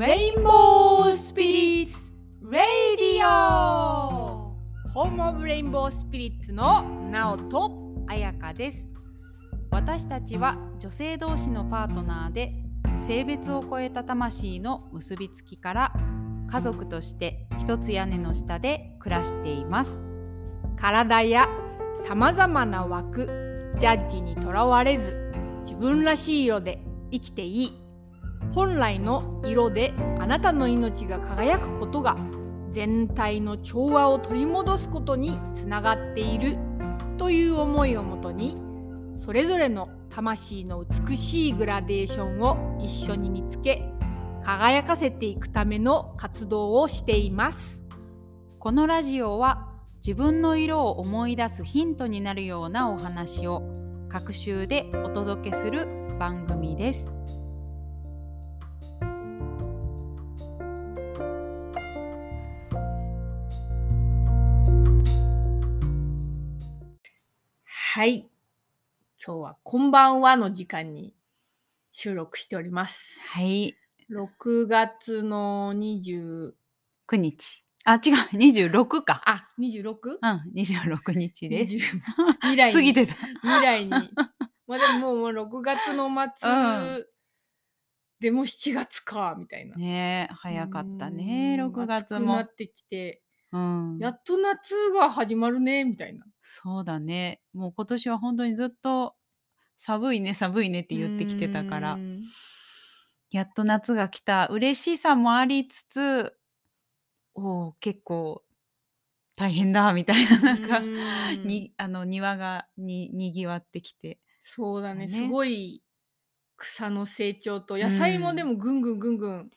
レインボースピリッツ・レイディオホームオブレインボースピリッツのナオと彩香です。私たちは女性同士のパートナーで性別を超えた魂の結びつきから家族として一つ屋根の下で暮らしています。体やさまざまな枠ジャッジにとらわれず自分らしい色で生きていい。本来の色であなたの命が輝くことが全体の調和を取り戻すことにつながっているという思いをもとにそれぞれの魂の美しいグラデーションを一緒に見つけ輝かせていくための活動をしていますこのラジオは自分の色を思い出すヒントになるようなお話を各週でお届けする番組です。はい今日はこんばんはの時間に収録しておりますはい、6月の20 9日。あ、違う、26か。あ 26? うん、26日です。20 未来に過ぎてた。未来に まあでももうもう6月の末、うんでも7月かみたいなねえ、早かったね、うん6月も暑くな。ってきてうん、やっと夏が始まるねみたいな。そうだね。もう今年は本当にずっと寒いね、寒いねって言ってきてたから。う、ん。やっと夏が来た。嬉しさもありつつ、おお、結構大変だ、みたいな、なんか、うん。にあの庭がににぎわってきて。そうだね。ね。すごい草の成長と野菜もでもぐんぐんぐんぐん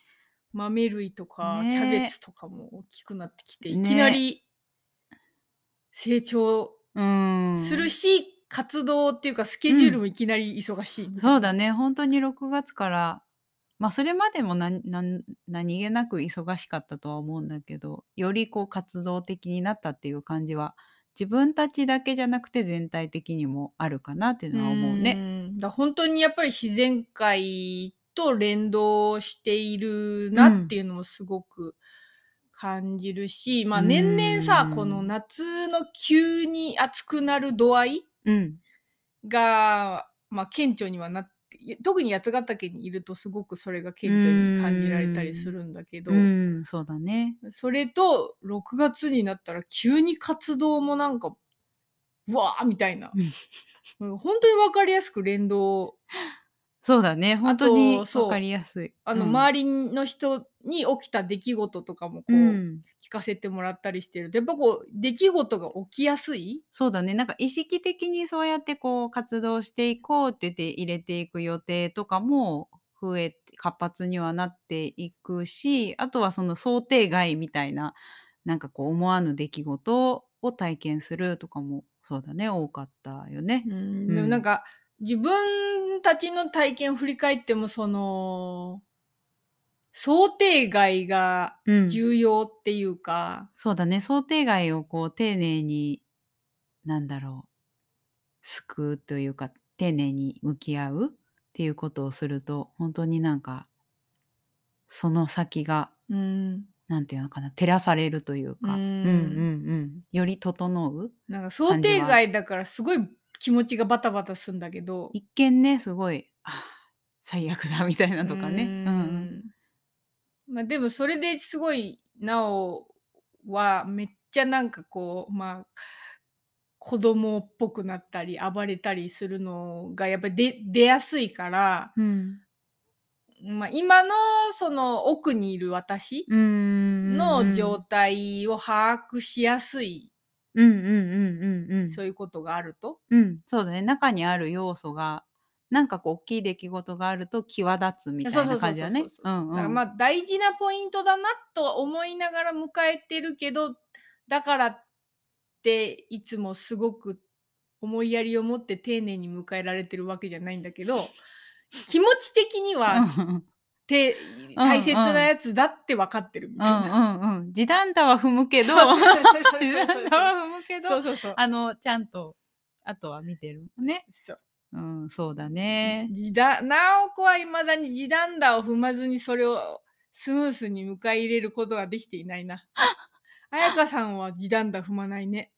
豆類とかね。キャベツとかも大きくなってきて、いねきなり成長うん。するし、活動っていうかスケジュールもいきなり忙しいみたいな、そうだね、本当に6月から、まあそれまでも何気なく忙しかったとは思うんだけど、よりこう活動的になったっていう感じは、自分たちだけじゃなくて全体的にもあるかなっていうのは思うね。ん。だ本当にやっぱり自然界と連動しているなっていうのもすごく感じるし、まあ年々さうんこの夏の急に暑くなる度合いうん。が、まあ、顕著にはなって特に八ヶ岳にいるとすごくそれが顕著に感じられたりするんだけど、うん、そうだね。それと6月になったら急に活動もなんかうわーみたいな、うん。本当に分かりやすく連動そうだね。本当にあとそうわかりやすい。あの、うん周りの人に起きた出来事とかもこう、うん、聞かせてもらったりしてるとやっぱこう出来事が起きやすい？そうだね。なんか意識的にそうやってこう活動していこうって言って入れていく予定とかも増えて活発にはなっていくし、あとはその想定外みたいななんかこう思わぬ出来事を体験するとかもそうだね多かったよね。うんでもなんか自分たちの体験を振り返ってもその想定外がうん、重要っていうか、そうだね。想定外をこう丁寧になんだろう。救うというか丁寧に向き合うっていうことをすると本当になんかその先がうん。なんていうのかな照らされるというか、うん。うんうんうん。より整うなんか想定外だからすごい気持ちがバタバタするんだけど。一見ねすごいあ最悪だみたいなとかね。ううん。んまあ、でもそれですごいなおはめっちゃなんかこうまあ子供っぽくなったり暴れたりするのがやっぱり出出やすいから、うん。まあ、今のその奥にいる私うん。の状態を把握しやすい、うんうんうんうんうん。そういうことがあると？うん、そうだね中にある要素がなんかこう大きい出来事があると際立つみたいな感じだね。まあ大事なポイントだなとは思いながら迎えてるけどだからっていつもすごく思いやりを持って丁寧に迎えられてるわけじゃないんだけど 気持ち的にはうんて大切なやつだって分かってるみうたいな。んうんうん時短だは踏むけど時短だは踏むけどそうそうそう あのちゃんとあとは見てるのね。そううんそうだね。時短直子はいまだに時短打を踏まずにそれをスムースに迎え入れることができていないな。彩香さんは地団打踏まないね。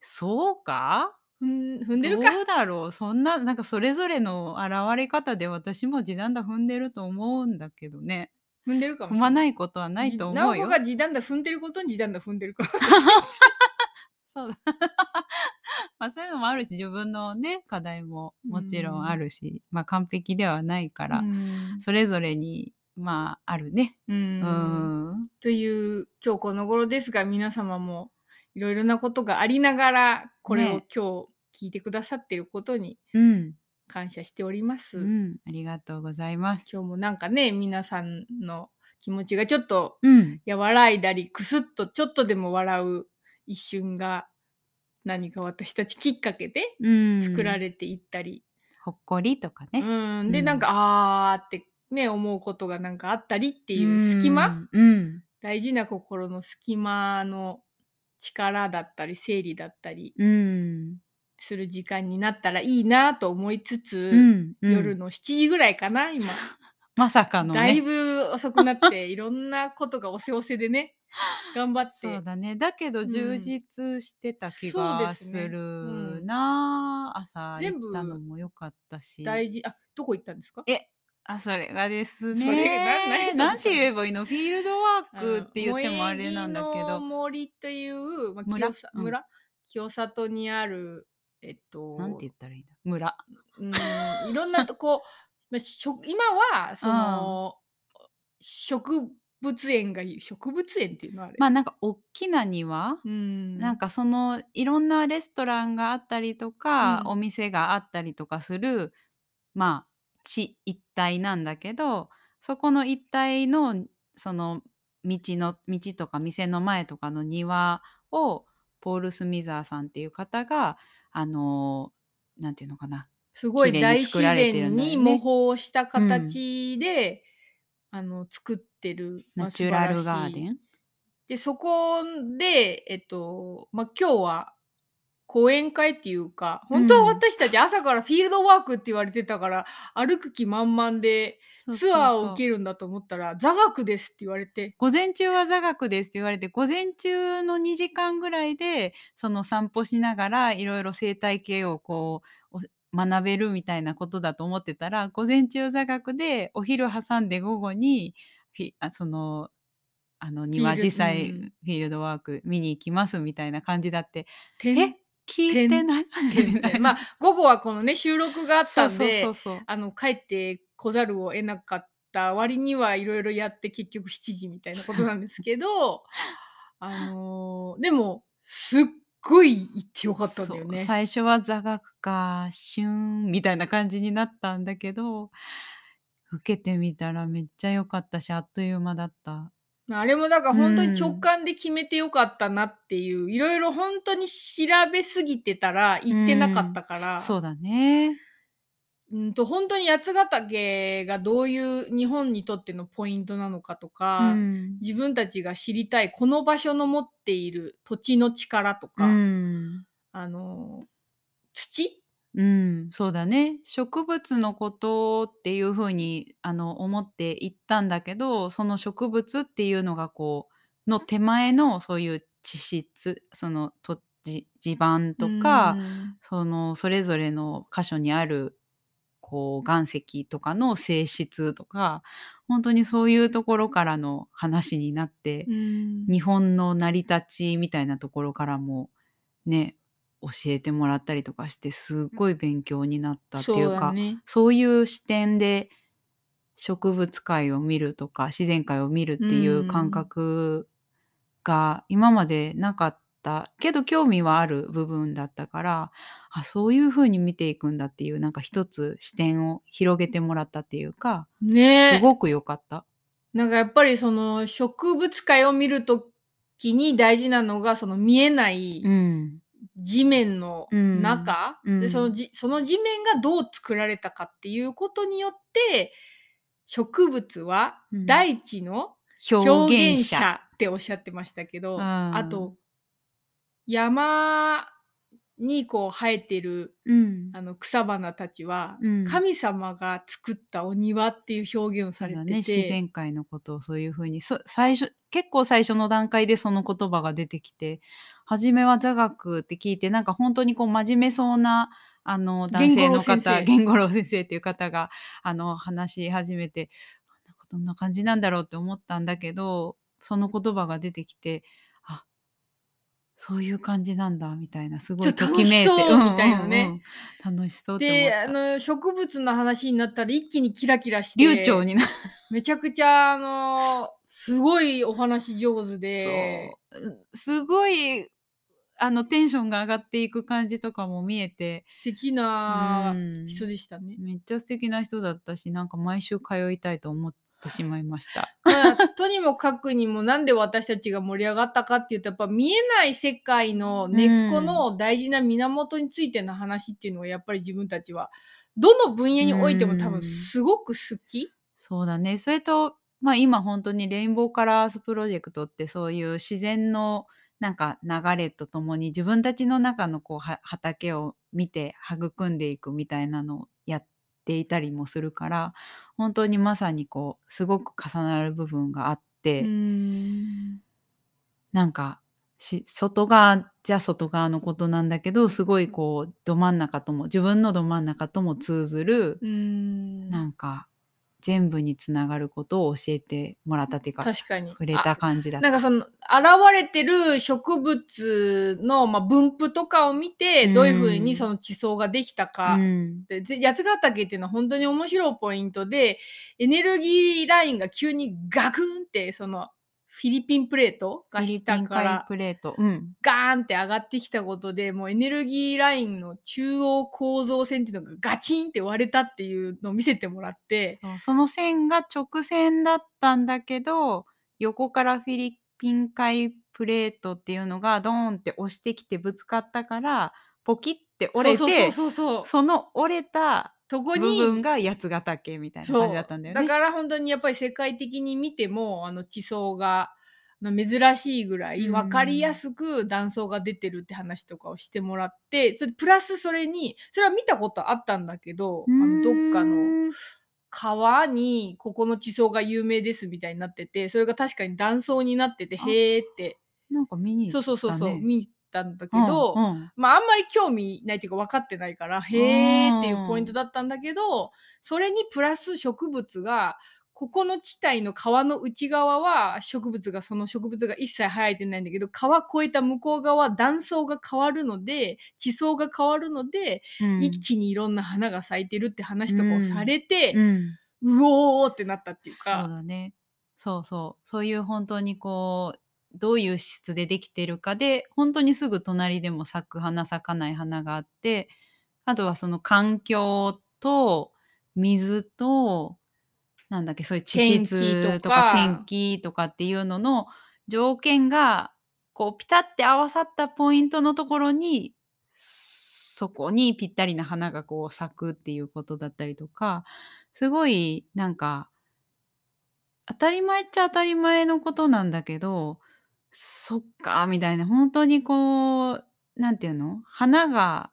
そうか？踏ん踏んでるか。どうだろう。そんななんかそれぞれの現れ方で私も地団打踏んでると思うんだけどね。踏んでるかも踏まないいことはないと思う直子よが地団打踏んでることに地団打踏んでるか。も。そうだ。まあそういうのもあるし自分のね課題ももちろんあるし、まあ完璧ではないから、うん。それぞれにまああるね。ううんん。という今日この頃ですが皆様もいろいろなことがありながらこれをね。今日聞いてくださっていることにうん、感謝しております。うん、ありがとうございます。今日もなんかね皆さんの気持ちがちょっとうん。和らいだりクスッとちょっとでも笑う一瞬が何か私たちきっかけでうん。作られていったり、ほっこりとかね、うん、で、うん。なんかあーってね思うことがなんかあったりっていう隙間、うん、うん。大事な心の隙間の力だったり整理だったりうん。する時間になったらいいなと思いつつ、うんうん。夜の7時ぐらいかな今、まさかのね。だいぶ遅くなっていろんなことがおせおせでね頑張って。そうだね。だけどん。充実してた気がでするうん。な、朝全部行ったのも良かったし。大事あどこ行ったんですか？えあそれがです。ねそれがな何なんて言えばいいのフィールドワークって言ってもあれなんだけど。森という、まあ、村？うん。清里にあるえっとなんて言ったらいいんだ？村？うんいろんなとこ まあしょ今はその植物園が植物園っていうのあれ、まあなんか大きな庭、うん。なんかそのいろんなレストランがあったりとか、うん。お店があったりとかするまあ地一帯なんだけどそこの一帯のその道の道とか店の前とかの庭をポール・スミザーさんっていう方があのなんていうのかなすごい大自然に模倣した形で、あの作ってる、まあナチュラルガーデン？でそこでえっとまあ今日は講演会っていうか本当は私たち朝からフィールドワークって言われてたから、歩く気満々でツアーを受けるんだと思ったら座学ですって言われて。午前中は座学ですって言われて午前中の2時間ぐらいでその散歩しながらいろいろ生態系をこうお学べるみたいなことだと思ってたら午前中座学でお昼挟んで午後にフィあそのあの庭実際うん。フィールドワーク見に行きますみたいな感じだって。え聞いてない まあ午後はこのね収録があったんでそうそうそうあの帰って来ざるを得なかった割にはいろいろやって結局7時みたいなことなんですけど あのーでもすっごい行ってよかったんだよね。最初は座学かシューンみたいな感じになったんだけど受けてみたらめっちゃ良かったしあっという間だった。あれもだから本当にうん直感で決めてよかったなっていう、いろいろ本当に調べすぎてたら行ってなかったから、そうだね。うんと本当に八ヶ岳がどういう日本にとってのポイントなのかとか、うん。自分たちが知りたいこの場所の持っている土地の力とか、うん。あの土うん、そうだね。植物のことっていうふうにあの思っていったんだけどその植物っていうのがこうの手前のそういう地質その土地地盤とか、うん。そのそれぞれの箇所にあるこう岩石とかの性質とか本当にそういうところからの話になって、うん。日本の成り立ちみたいなところからもね教えてもらったりとかしてすっごい勉強になったっていうかだね。そういう視点で植物界を見るとか自然界を見るっていう感覚が今までなかったけど興味はある部分だったからあそういう風に見ていくんだっていうなんか一つ視点を広げてもらったっていうかね。すごく良かった。なんかやっぱりその植物界を見るときに大事なのがその見えないうん地面の中、うん。うん。でそのじその地面がどう作られたかっていうことによって植物はうん。大地の表表現者っておっしゃってましたけど、うん。あと山にこう生えてるうん。あの草花たちは、うん。神様が作ったお庭っていう表現をされてて、ね、自然界のことをそういうふうに。そ最初結構最初の段階でその言葉が出てきて初めは座学って聞いてなんか本当にこう真面目そうなあの男性の方源源五郎先生っていう方があの話し始めてなんかどんな感じなんだろうって思ったんだけどその言葉が出てきてあそういう感じなんだみたいなすごいとときめいて楽しそうみたいなね。うんうん。うん楽しそうって思であ。の植物の話になったら一気にキラキラして流暢になめちゃくちゃあのすごいお話上手で。すごいあのテンションが上がっていく感じとかも見えて素敵なうん人でしたね。めっちゃ素敵な人だったしなんか毎週通いたいと思ってしまいました。まあ、とにもかくにもなんで私たちが盛り上がったかっていうとやっぱ見えない世界の根っこの大事な源についての話っていうのがやっぱり自分たちはどの分野においても多分すごく好き。そうだねそれと、まあ、今本当にレインボーカラースプロジェクトってそういう自然のなんか流れとともに自分たちの中のこうは畑を見て育んでいくみたいなのをやっていたりもするから本当にまさにこうすごく重なる部分があって、うん。なんかし外側じゃ外側のことなんだけどすごいこうど真ん中とも自分のど真ん中とも通ずる、うん。なんか全部につながることを教えてもらったっていうか確かに。触れた感じだった。なんかその現れてる植物の、まあ、分布とかを見てうん。どういうふうにその地層ができたか、うん。でぜ八ヶ岳っていうのは本当に面白いポイントでエネルギーラインが急にガクンってそのフィリピンプレートが下からプレート、うん、ガーンって上がってきたことでもうエネルギーラインの中央構造線っていうのがガチンって割れたっていうのを見せてもらってその線が直線だったんだけど横からフィリピン海プレートっていうのがドーンって押してきてぶつかったからポキって折れてそうそうそうそうその折れた部そこに分が八ヶ岳みたいな感じだったんだよね。だから本当にやっぱり世界的に見てもあの地層があの珍しいぐらいうん。分かりやすく断層が出てるって話とかをしてもらってそれプラスそれにそれは見たことあったんだけどあのどっかの川にここの地層が有名ですみたいになっててそれが確かに断層になっててあへーって。なんか見に行った、ね、そうそうそうそう見たんだけうんど、うん。まああんまり興味ないっていうか分かってないからへーっていうポイントだったんだけどそれにプラス植物がここの地帯の川の内側は植物がその植物が一切生えてないんだけど川越えた向こう側断層が変わるので地層が変わるので、うん。一気にいろんな花が咲いてるって話とかをされてう、ん。うおーってなったっていうそうか。だね。そうそう。そういう本当にこうどういう質でできてるかで本当にすぐ隣でも咲く花咲かない花があってあとはその環境と水となんだっけそういう地質とか天気とか。っていうのの条件がこうピタッて合わさったポイントのところにそこにぴったりな花がこう咲くっていうことだったりとかすごいなんか当たり前っちゃ当たり前のことなんだけどそっかみたいな。本当にこうなんていうの？花が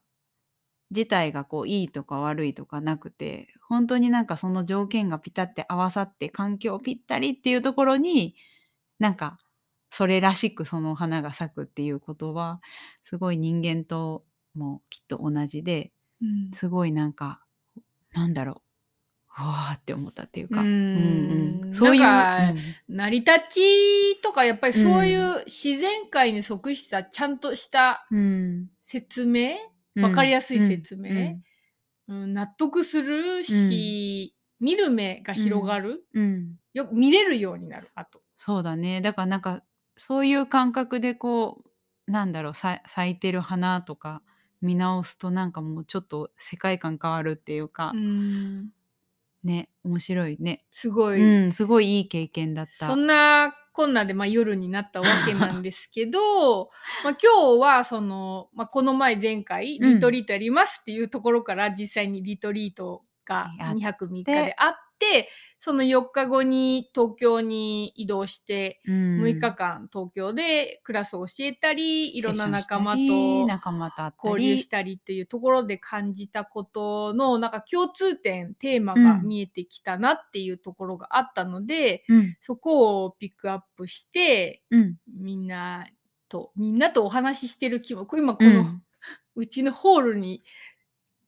自体がこういいとか悪いとかなくて本当になんかその条件がピタって合わさって環境ぴったりっていうところになんかそれらしくその花が咲くっていうことはすごい人間ともきっと同じでうん。すごいなんかなんだろううわーって思ったっていうか、うん。うんそういう、なんかうん。成り立ちとかやっぱりそういう自然界に即したちゃんとしたうん。説明、わかりやすい説明うん。納得するし、見る目が広がる、うん。うん。よく見れるようになるあと。そうだね。だからなんかそういう感覚でこうなんだろうさ咲いてる花とか見直すとなんかもうちょっと世界観変わるっていうか、うんね面白いね。すごい、うんすごいいい経験だった。そんなこんなで、まあ、夜になったわけなんですけど まあ今日はその、まあ、この前前回うん。リトリートやりますっていうところから実際にリトリートがやっ2泊3日であっってその4日後に東京に移動してうん。6日間東京でクラスを教えたりいろんな仲間と仲間と交流したりっていうところで感じたことのなんか共通点テーマが見えてきたなっていうところがあったので、うん。そこをピックアップしてうん。みんなとみんなとお話ししてる気もこれ今この、うん。うちのホールに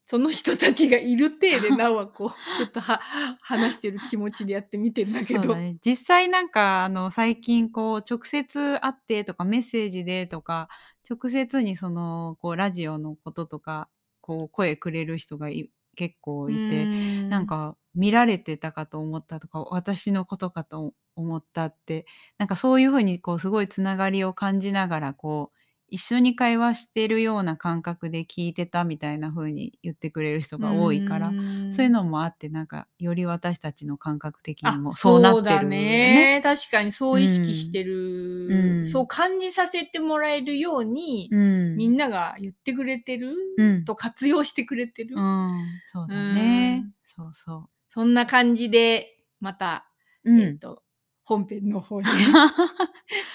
その人たちがいる体で なおはこうちょっとは話してる気持ちでやってみてんだけど。ね、実際なんかあの最近こう直接会ってとかメッセージでとか直接にそのこうラジオのこととかこう声くれる人がい結構いて、うんなんか見られてたかと思ったとか私のことかと思ったってなんかそういうふうにこうすごいつながりを感じながらこう一緒に会話してるような感覚で聞いてたみたいな風に言ってくれる人が多いから、ん。そういうのもあってなんかより私たちの感覚的にあもそうなってだるよね。確かにそう意識してる、うん。そう感じさせてもらえるように、うん、みんなが言ってくれてる、うん。と活用してくれてる、うん、そうだね。うん。そうそそんな感じでまた、う。うん。えっと本編の方に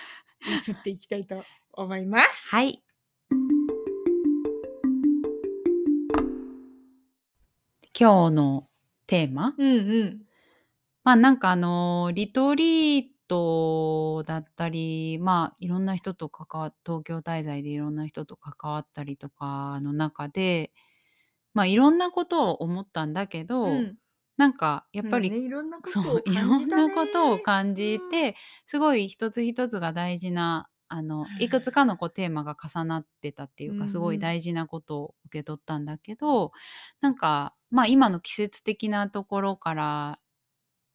移っていきたいと思います。はい。今日のテーマ？うんうん。まあなんかあのリトリートだったりまあいろんな人と関わ東京滞在でいろんな人と関わったりとかの中でまあいろんなことを思ったんだけど、うんなんかやっぱり、うんね。いろんなことを感じたね。いろんなことを感じて、すごい一つ一つが大事なあのいくつかのこうテーマが重なってたっていうか、すごい大事なことを受け取ったんだけどなんかまあ今の季節的なところから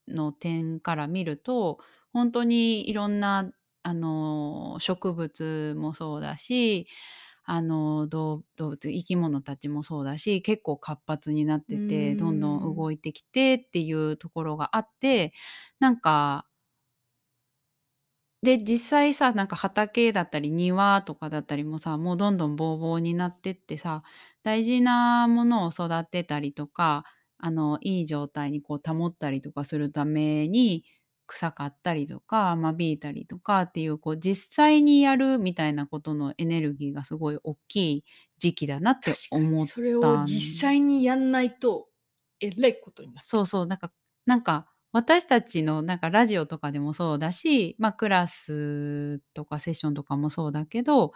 の点から見ると本当にいろんなあの植物もそうだしあの動動物生き物たちもそうだし結構活発になっててうんどんどん。動いてきてっていうところがあってなんかで実際さなんか畑だったり庭とかだったりもさもうどんどんボーボーになってってさ大事なものを育てたりとかあのいい状態にこう保ったりとかするために草刈ったりとか間引いたりとかっていうこう実際にやるみたいなことのエネルギーがすごい大きい時期だなって思ったそれを実際にやんないとえらいことになる。そうそうなんかなんか私たちのなんかラジオとかでもそうだし、まあ、クラスとかセッションとかもそうだけど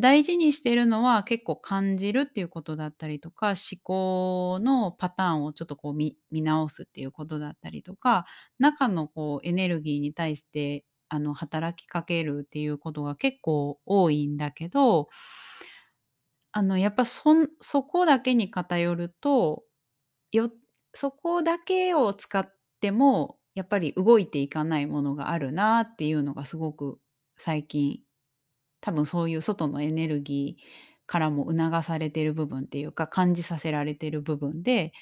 大事にしてるのは結構感じるっていうことだったりとか思考のパターンをちょっとこう見直すっていうことだったりとか中のこうエネルギーに対してあの働きかけるっていうことが結構多いんだけどあのやっぱそそこだけに偏るとよそこだけを使ってもやっぱり動いていかないものがあるなっていうのがすごく最近多分そういう外のエネルギーからも促されてる部分っていうか感じさせられてる部分で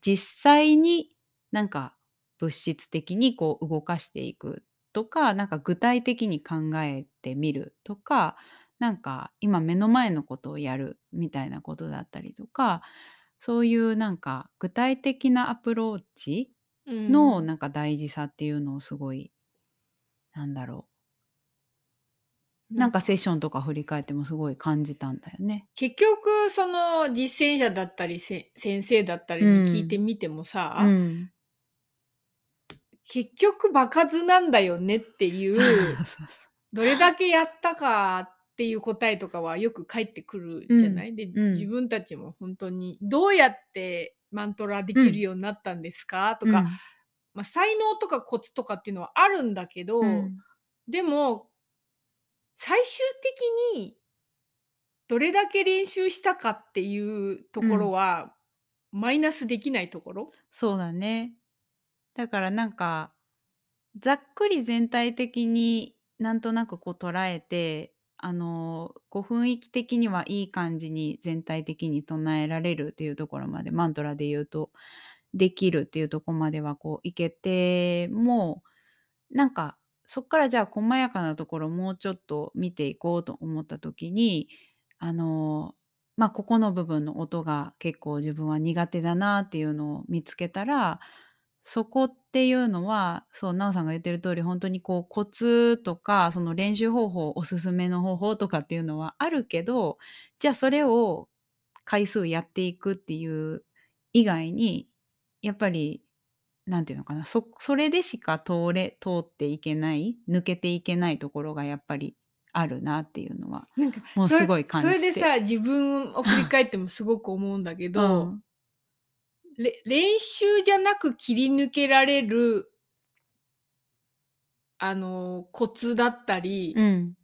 実際になんか物質的にこう動かしていくとかなんか具体的に考えてみるとかなんか今目の前のことをやるみたいなことだったりとかそういうなんか具体的なアプローチのなんか大事さっていうのをすごい、なんだろうなんかセッションとか振り返ってもすごい感じたんだよね。結局その実践者だったりせ先生だったりに聞いてみてもさ、うん、結局場数なんだよねっていそうどれだけやったかっていう答えとかはよく返ってくるじゃない、で、うん。自分たちも本当にどうやってマントラできるようになったんですか、とか、まあ、才能とかコツとかっていうのはあるんだけど、うん。でも最終的にどれだけ練習したかっていうところは、マイナスできないところ？そうだね。だからなんかざっくり全体的になんとなくこう捉えてあのこう雰囲気的にはいい感じに全体的に唱えられるっていうところまでマントラで言うとできるっていうところまではこういけてもなんかそっからじゃあ細やかなところもうちょっと見ていこうと思った時にあのまあここの部分の音が結構自分は苦手だなっていうのを見つけたらそこっていうのはそう奈緒さんが言ってる通り本当にこうコツとかその練習方法おすすめの方法とかっていうのはあるけどじゃあそれを回数やっていくっていう以外にやっぱりなんていうのかなそそれでしか通れ通っていけない抜けていけないところがやっぱりあるなっていうのはなんかもうすごい感じて。それでさ自分を振り返ってもすごく思うんだけうど、ん。れ練習じゃなく切り抜けられるあのコツだったり、うん。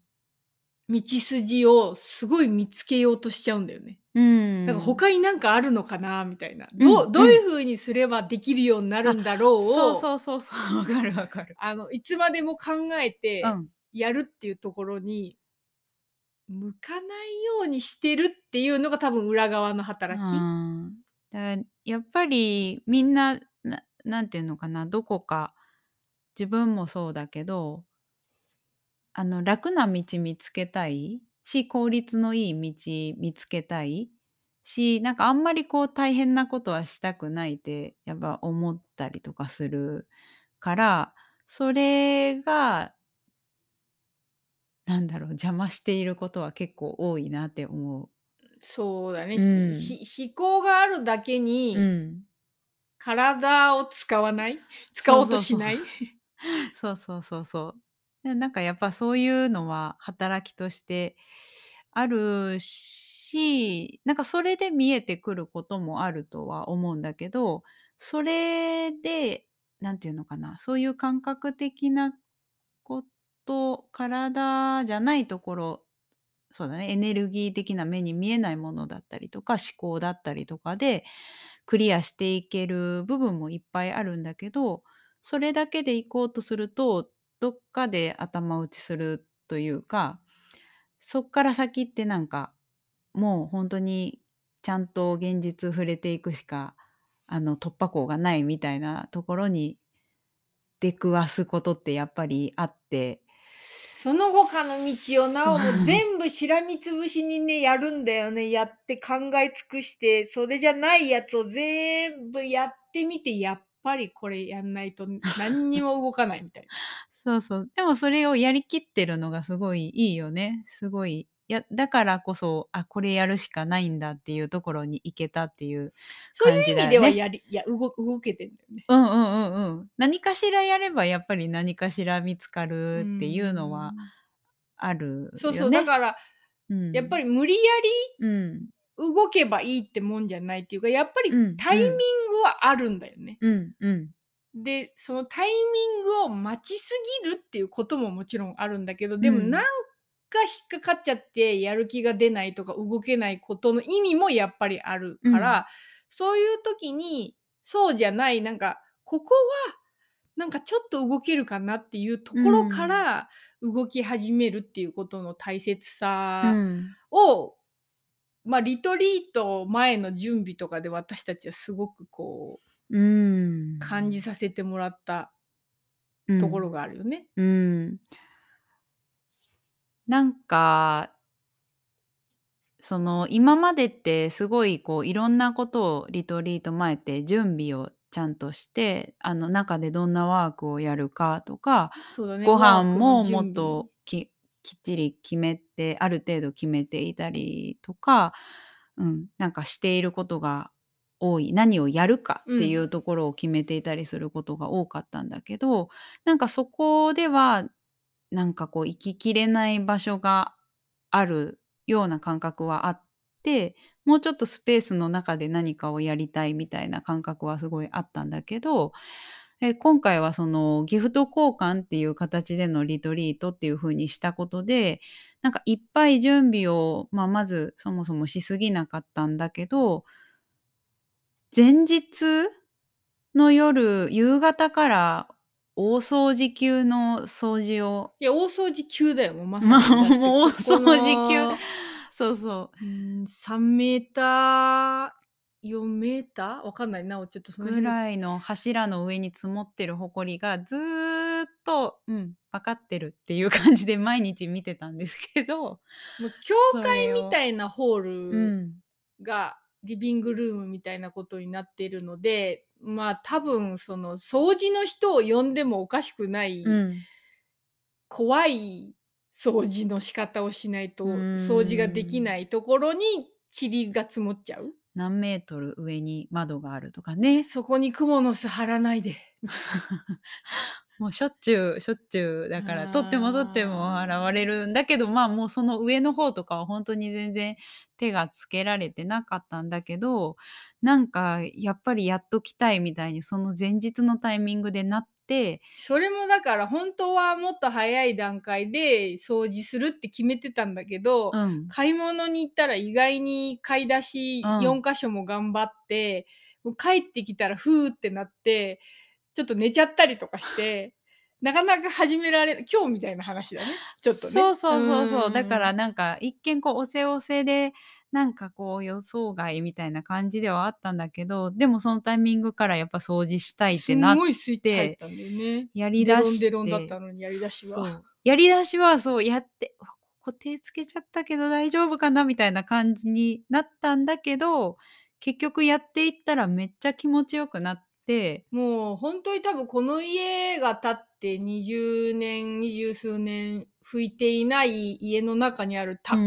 道筋をすごい見つけようとしちゃうんだよね。うんなんか他になんかあるのかなみたいな。うんどうどういう風にすればできるようになるんだろうを、そうそうそうそうわかるわかる。あのいつまでも考えてうんやるっていうところに向かないようにしてるっていうのが多分裏側の働き。うんだやっぱりみんなななんていうのかなどこか自分もそうだけどあの楽な道見つけたいし効率のいい道見つけたい。しなんかあんまりこう大変なことはしたくないってやっぱ思ったりとかするからそれがなんだろう邪魔していることは結構多いなって思そうだね、うん。しし思考があるだけう。に、うん。体を使わない？使おうとしない？そうそうそうそう。なんかやっぱそういうのは働きとしてあるし、なんかそれで見えてくることもあるとは思うんだけど、それで、なんていうのかな、そういう感覚的なこと、体じゃないところ、そうだね、エネルギー的な目に見えないものだったりとか、思考だったりとかで、クリアしていける部分もいっぱいあるんだけど、それだけで行こうとすると、どっかで頭打ちするというか、そっから先ってなんか、もう本当にちゃんと現実触れていくしか、あの突破口がないみたいなところに出くわすことってやっぱりあって、その他の道をなおも全部しらみつぶしにねやるんだよね。やって考え尽くしてそれじゃないやつを全部やってみてやっぱりこれやんないと何にも動かないみたいな。そうそう。でもそれをやりきってるのがすごいいいよね。すごい。やだからこそ、あ、これやるしかないんだっていうところに行けたっていうそういう意味では感じだよね。やりいや動動けてんだよね。うんうんうんうん。何かしらやればやっぱり何かしら見つかるっていうのはあるよね。そうそうだからうん、やっぱり無理やうんり動けばいいってもんじゃないっていうかやっぱりうんタイミングはあるんだよね。うんうんでそのタイミングを待ちすぎるっていうことももちろんあるんだけどでもうん。なんか引っかかっちゃってやる気が出ないとか動けないことの意味もやっぱりあるから、そういう時にそうじゃないなんかここはなんかちょっと動けるかなっていうところから動き始めるっていうことの大切うさん。を、まあリトリート前の準備とかで私たちはすごくこうんう感じさせてもらったところがあるよね。うん。なんか、その今までってすごいこういろんなことをリトリート前って準備をちゃんとしてあの中でどんなワークをやるかとかねご飯ももっとききっちり決めてある程度決めていたりとか、うん、なんかしていることが多い何をやるかっていうところを決めていたりすることが多かったんだけど、なんかそこではなんかこう行ききれない場所があるような感覚はあってもうちょっとスペースの中で何かをやりたいみたいな感覚はすごいあったんだけどえ今回はそのギフト交換っていう形でのリトリートっていう風にしたことでなんかいっぱい準備を、まあ、まずそもそもしすぎなかったんだけど前日の夜夕方から大掃除級の掃除を。いや大掃除級だよもうまさまにもう大掃除級。そうそう。うん3メーター4メーター？わかんない。なちょっとそのぐらいの柱の上に積もってる埃がずーっと、うん、分かってるっていう感じで毎日見てたんですけど、もう教会みたいなホーうルん、がリビングルームみたいなことになっているのでまあ多分その掃除の人を呼んでもおかしくない、うん怖い掃除の仕方をしないと掃除ができないところに塵が積もっちゃう。何メートル上に窓があるとかねそこに蜘蛛の巣張らないで。もうしょっちゅうしょっちゅうだから取っても取っても現れるんだけどまあもうその上の方とかは本当に全然手がつけられてなかったんだけどなんかやっぱりやっときたいみたいにその前日のタイミングでなってそれもだから本当はもっと早い段階で掃除するって決めてたんだけど、うん。買い物に行ったら意外に買い出しうん。4箇所も頑張って、もう帰ってきたらふーってなってちょっと寝ちゃったりとかしてなかなか始められ今日みたいな話だねちょっとね。そうそうそうそうだからんなんか一見こうおせおせでなんかこう予想外みたいな感じではあったんだけどでもそのタイミングからやっぱ掃除したいっすてなっんごいスイッチ入ったんだよね。やりデロンだしてデロンだったのにやりだしは。そうやりだしはそうやってうわここ手つけちゃったけど大丈夫かなみたいな感じになったんだけど結局やっていったらめっちゃ気持ちよくなってもう本当に多分この家が建って20年二十数年拭いていない家の中にある高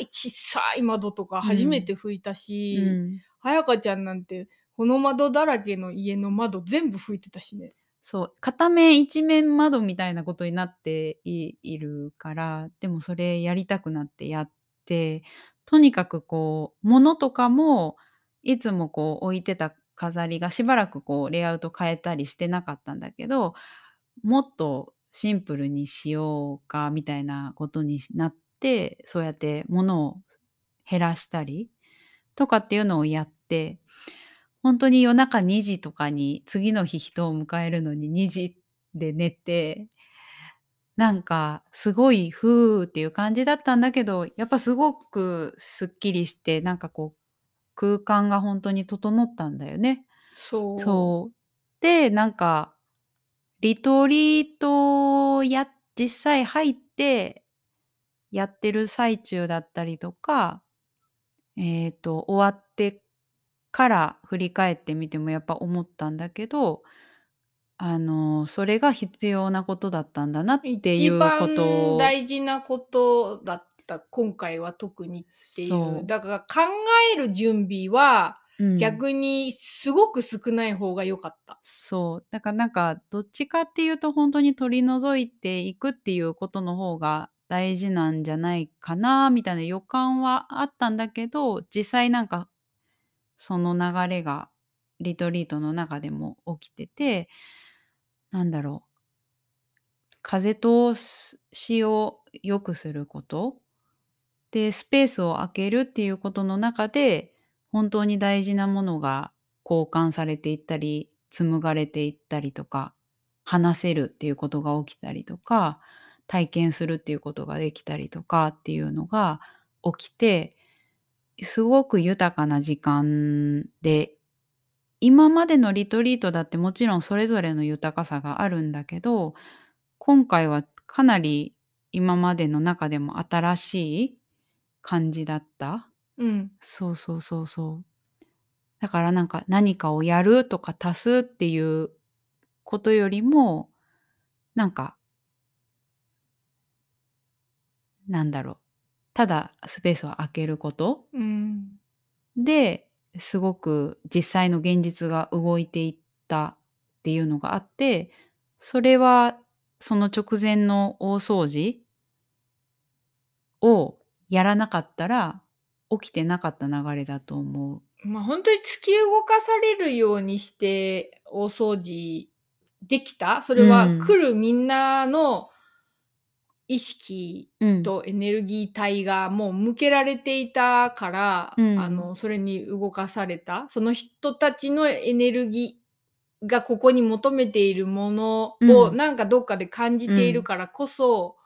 い小さい窓とか初めて拭いたし、うん。彩香ちゃんなんてこの窓だらけの家の窓全部拭いてたしね。そう。片面一面窓みたいなことになっていいるからでもそれやりたくなってやってとにかくこう物とかもいつもこう置いてた飾りがしばらくこうレイアウト変えたりしてなかったんだけどもっとシンプルにしようかみたいなことになってそうやって物を減らしたりとかっていうのをやって本当に夜中2時とかに次の日人を迎えるのに2時で寝てなんかすごいふーっていう感じだったんだけどやっぱすごくすっきりしてなんかこう空間が本当に整ったんだよね。そう。そうでなんかリトリートや実際入ってやってる最中だったりとかえっ、と終わってから振り返ってみてもやっぱ思ったんだけどあのそれが必要なことだったんだなってい一うこ番とを大事なことだった今回は特にっていそう。うだから考える準備はうん。逆にすごく少ない方が良かった。そう。だからなんかどっちかっていうと本当に取り除いていくっていうことの方が大事なんじゃないかなみたいな予感はあったんだけど実際なんかその流れがリトリートの中でも起きててなんだろう。風通しを良くすることでスペースを空けるっていうことの中で本当に大事なものが交換されていったり紡がれていったりとか話せるっていうことが起きたりとか体験するっていうことができたりとかっていうのが起きてすごく豊かな時間で今までのリトリートだってもちろんそれぞれの豊かさがあるんだけど今回はかなり今までの中でも新しい感じだった？うん、そうそうそうそう。だからなんか何かをやるとか足すっていうことよりもなんかなんだろうただスペースを空けることうん、ですごく実際の現実が動いていったっていうのがあってそれはその直前の大掃除をやらなかったら起きてなかった流れだと思う。まあ本当に突き動かされるようにして大掃除できた？それはうん。来るみんなの意識うん。とエネルギー体がもう向けられていたから、うん。あのそれに動かされた？その人たちのエネルギーがここに求めているものをうん。なんかどっかで感じているからこそ、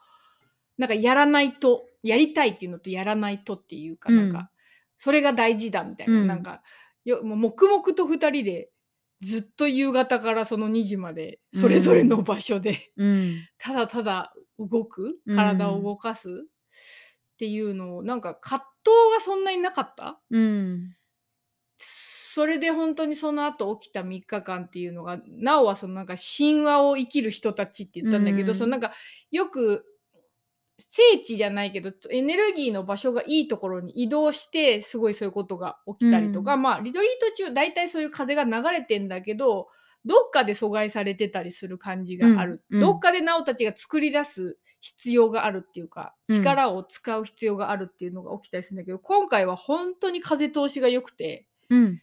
なんかやらないとやりたいっていうのとやらないとっていうか、うんなん。かそれが大事だみたいな、うん。なんかよもう黙々と2人でずっと夕方からその2時までそれぞれの場所で、うん。ただただ動くうん。体を動かすっていうのをなんか葛藤がそんなになかった？うん。それで本当にその後起きた3日間っていうのがなおはそのなんか神話を生きる人たちって言ったんだけど、うん。そのなんかよく聖地じゃないけどエネルギーの場所がいいところに移動してすごいそういうことが起きたりとか、うまあリトリート中大体そういう風が流れてんだけどどっかで阻害されてたりする感じがある、うん。うんどっかでなおたちが作り出す必要があるっていうかうん。力を使う必要があるっていうのが起きたりするんだけど、今回は本当に風通しが良くて。うん。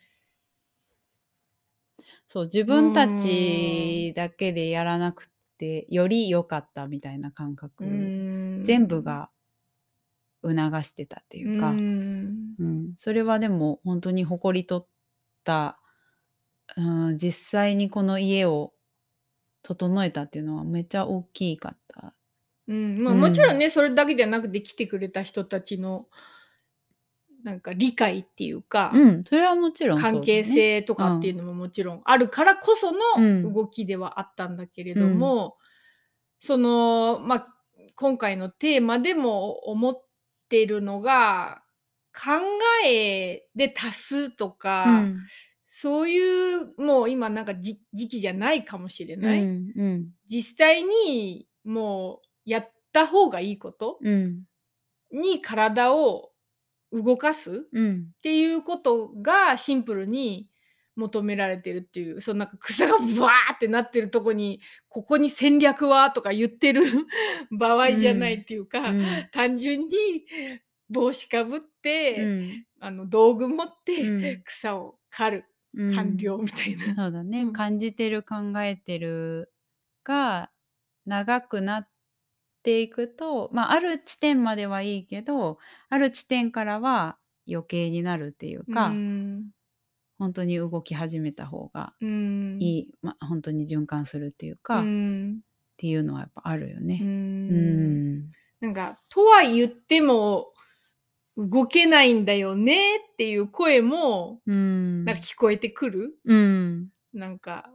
そう、自分たちだけでやらなくて、より良かったみたいな感覚、全全部が促してたっていうか、うん。うん、それはでも本当に誇り取った、うん、実際にこの家を整えたっていうのはめっちゃ大きかった。うん。まあ、うんもちろんねそれだけじゃなくて来てくれた人たちのなんか理解っていうか、うん、それはもちろんね。関係性とかっていうのももちろんあるからこそうん。の動きではあったんだけれども、そのまあ今回のテーマでも思ってるのが考えで足すとか、うん。そういうもう今なんかじ時期じゃないかもしれない、うんうん。実際にもうやった方がいいことうん。に体を動かす？っうん。ていうことがシンプルに求められてるっていうそのなんか草がブワーってなってるとこにここに戦略は？とか言ってる 場合じゃないっていうか、うん。単純に帽子かぶって、うん。あの道具持って、うん。草を刈るうん。完了みたいな。そうだね、うん。感じてる考えてるが長くなっていくとまあある地点まではいいけどある地点からは余計になるっていうか、うん。本当に動き始めた方がうん。いい、まあ、本当に循環するっていうか、うっん。ていうのはやっぱあるようね。ん。うん。なんかとは言っても動けないんだよねっていう声もうん。なんか聞こえてくる、うん。なんか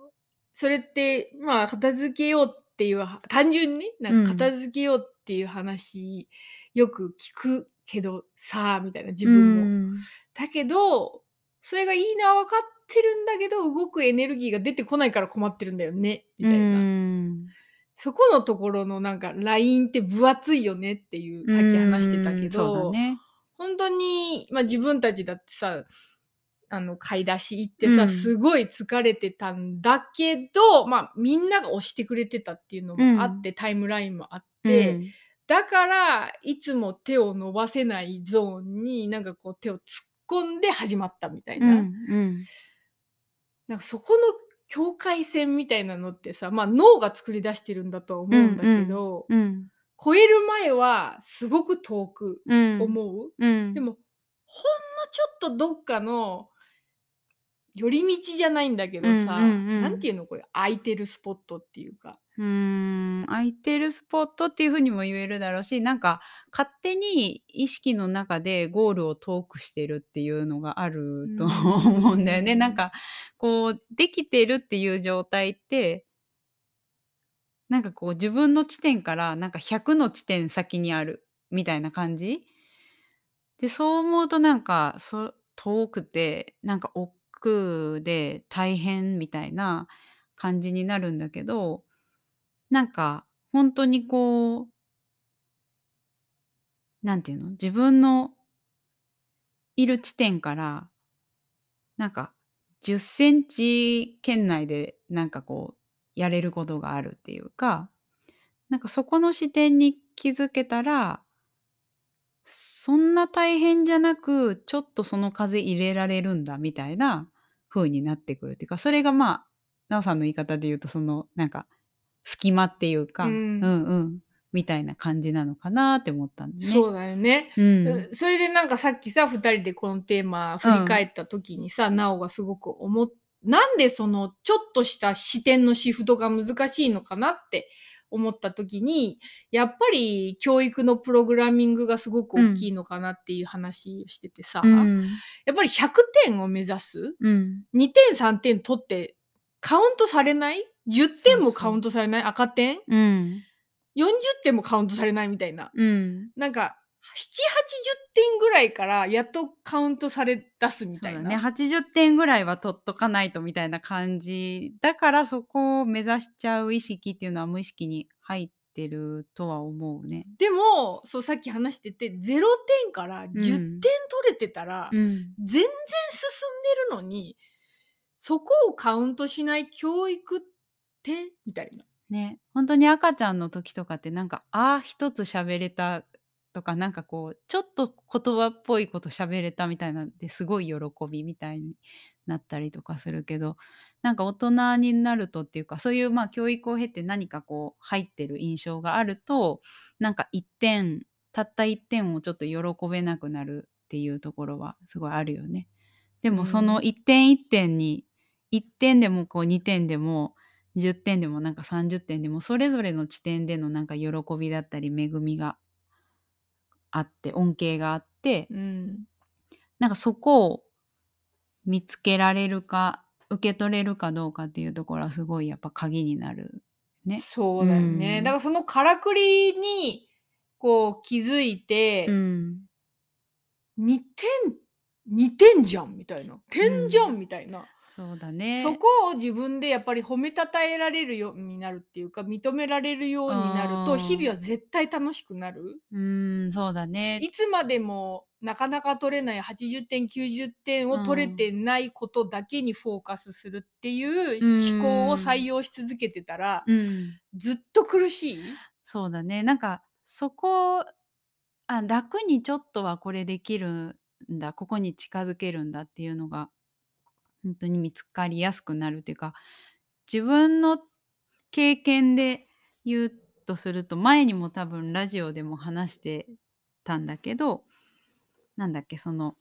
それってまあ片付けようっていう単純にねなんか片付けようっていう話、よく聞くけどさあみたいな自分も。もだけどそれがいいのは分かってるんだけど動くエネルギーが出てこないから困ってるんだよねみたいな。うんそこのところのなんかラインって分厚いよねっていうさっき話してたけうんそうど、だね。本当に、まあ、自分たちだってさあの買い出し行ってさ、うん。すごい疲れてたんだけど、まあ、みんなが押してくれてたっていうのもあって、タイムラインもあって、うん。だからいつも手を伸ばせないゾーンになんかこう手を突っ込んで始まったみたいな,、うんうん。なんかそこの境界線みたいなのってさ、まあ、脳が作り出してるんだとは思うんだけど、うん超える前はすごく遠くう。ん思う。うん。でもほんのちょっとどっかの寄り道じゃないんだけどさ、うんうんうんなんていうのこれ空いてるスポットっていうか。うーん空いてるスポットっていうふうにも言えるだろうしなんか勝手に意識の中でゴールを遠くしてるっていうのがあると思うんだよね。うんなんかこうできてるっていう状態ってなんかこう自分の地点からなんか100の地点先にあるみたいな感じ？でそう思うとなんかそ遠くてなんか億で大変みたいな感じになるんだけどなんか本当にこうなんていうの自分のいる地点からなんか10センチ圏内でなんかこうやれることがあるっていうかなんかそこの視点に気づけたらそんな大変じゃなくちょっとその風入れられるんだみたいな風になってくるっていうかそれがまあなおさんの言い方で言うとそのなんか隙間っていうか、ううんん、うんみたいな感じなのかなって思ったんでね。そうだよね。うんうそれでなんかさっきさ2人でこのテーマ振り返った時にさ、なおがすごく思っなんでそのちょっとした視点のシフトが難しいのかなって思った時にやっぱり教育のプログラミングがすごく大きいのかなっていう話をしててさ、うん。やっぱり100点を目指すうん。2点3点取ってカウントされない？10点もカウントされない？赤点？うん。40点もカウントされないみたいな。うん。なんか点ぐらいからやっとカウントされ出すみたいな。ね80点ぐらいは取っとかないとみたいな感じだからそこを目指しちゃう意識っていうのは無意識に入ってるとは思うね。でもそうさっき話してて0点から10点取れてたら、うん、全然進んでるのにそこをカウントしない教育って？みたいな。ね本当に赤ちゃんの時とかってなんか「あ」一つ喋れたとかなんかこうちょっと言葉っぽいこと喋れたみたいなんですごい喜びみたいになったりとかするけどなんか大人になるとっていうかそういうまあ教育を経て何かこう入ってる印象があるとなんか1点たった1点をちょっと喜べなくなるっていうところはすごいあるよね。でもその1点1点に1点でもこう2点でも10点でもなんか30点でもそれぞれの地点でのなんか喜びだったり恵みがあって恩恵があってうん、なんかそこを見つけられるか受け取れるかどうかっていうところはすごいやっぱ鍵になるね。そうだよね、うん。だからそのからくりにこう気づいて、うん、2点2点じゃんみたいな点じゃんみたいな、そうだね。そこを自分でやっぱり褒めたたえられるようになるっていうか認められるようになるとうん日々は絶対楽しくなる。うんそうだね。いつまでもなかなか取れない80点90点を取れてないことだけにフォーカスするっていう思考を採用し続けてたらうんずっと苦しい。そうだね。なんかそこあ楽にちょっとはこれできるんだここに近づけるんだっていうのが本当に見つかりやすくなるっていうか自分の経験で言うとすると前にも多分ラジオでも話してたんだけどなんだっけその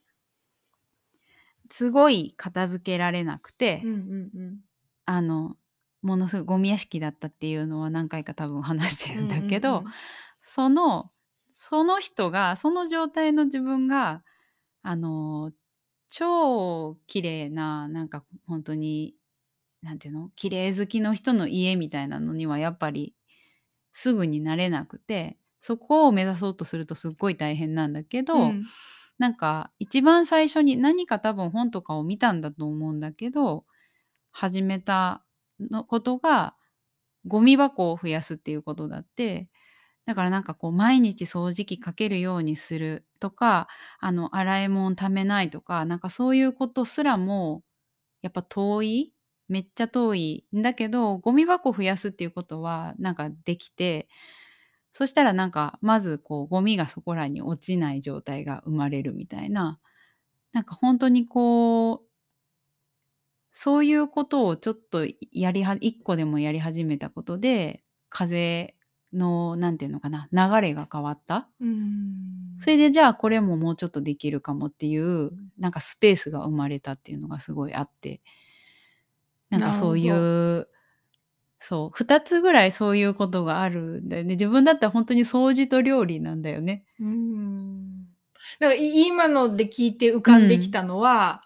すごい片付けられなくて、うんうんあのものすごいゴミ屋敷だったっていうのは何回か多分話してうんるんだけど、うんうん。そのその人がその状態の自分があの超綺麗ななんか本当になんていうの綺麗好きの人の家みたいなのにはやっぱりすぐになれなくてそこを目指そうとするとすっごい大変なんだけど、うん。なんか一番最初に何か多分本とかを見たんだと思うんだけど始めたのことがゴミ箱を増やすっていうことだってだからなんかこう毎日掃除機かけるようにするとかあの洗い物ためないとかなんかそういうことすらもやっぱ遠いめっちゃ遠いんだけどゴミ箱増やすっていうことはなんかできてそしたらなんかまずこうゴミがそこらに落ちない状態が生まれるみたいな。なんか本当にこうそういうことをちょっとやりは一個でもやり始めたことで風のなんていうのかな流れが変わった？うん。それでじゃあこれももうちょっとできるかもっていうなんかスペースが生まれたっていうのがすごいあって。なんかそういなうそう2つぐらいそういうことがあるんだよね。自分だったら本当に掃除と料理なんだよね。うん。だからい今ので聞いて浮かんできたのは、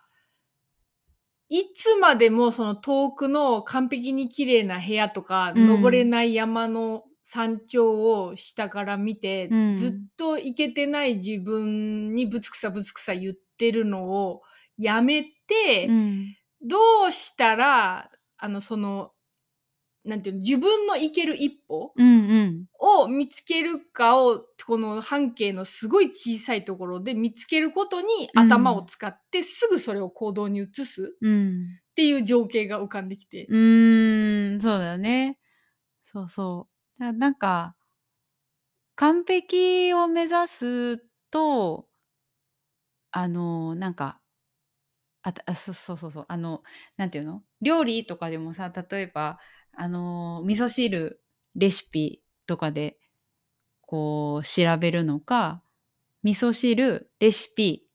いつまでもその遠くの完璧に綺麗な部屋とか、うん。登れない山の山頂を下から見て、うんずっと行けてない自分にぶつくさぶつくさ言ってるのをやめて、うんどうしたらあのそのなんていうの自分の行ける一歩うんうんを見つけるかをこの半径のすごい小さいところで見つけることにうん頭を使ってすぐそれを行動に移すうんっていう情景が浮かんできて。うーん、そうだね。そうそう。だなんか、完璧を目指すと、あの、なんか、ああ、そそうそうそう、あの、なんていうの？料理とかでもさ、例えば、あの、味噌汁レシピとかで、こう、調べるのか、味噌汁レシピ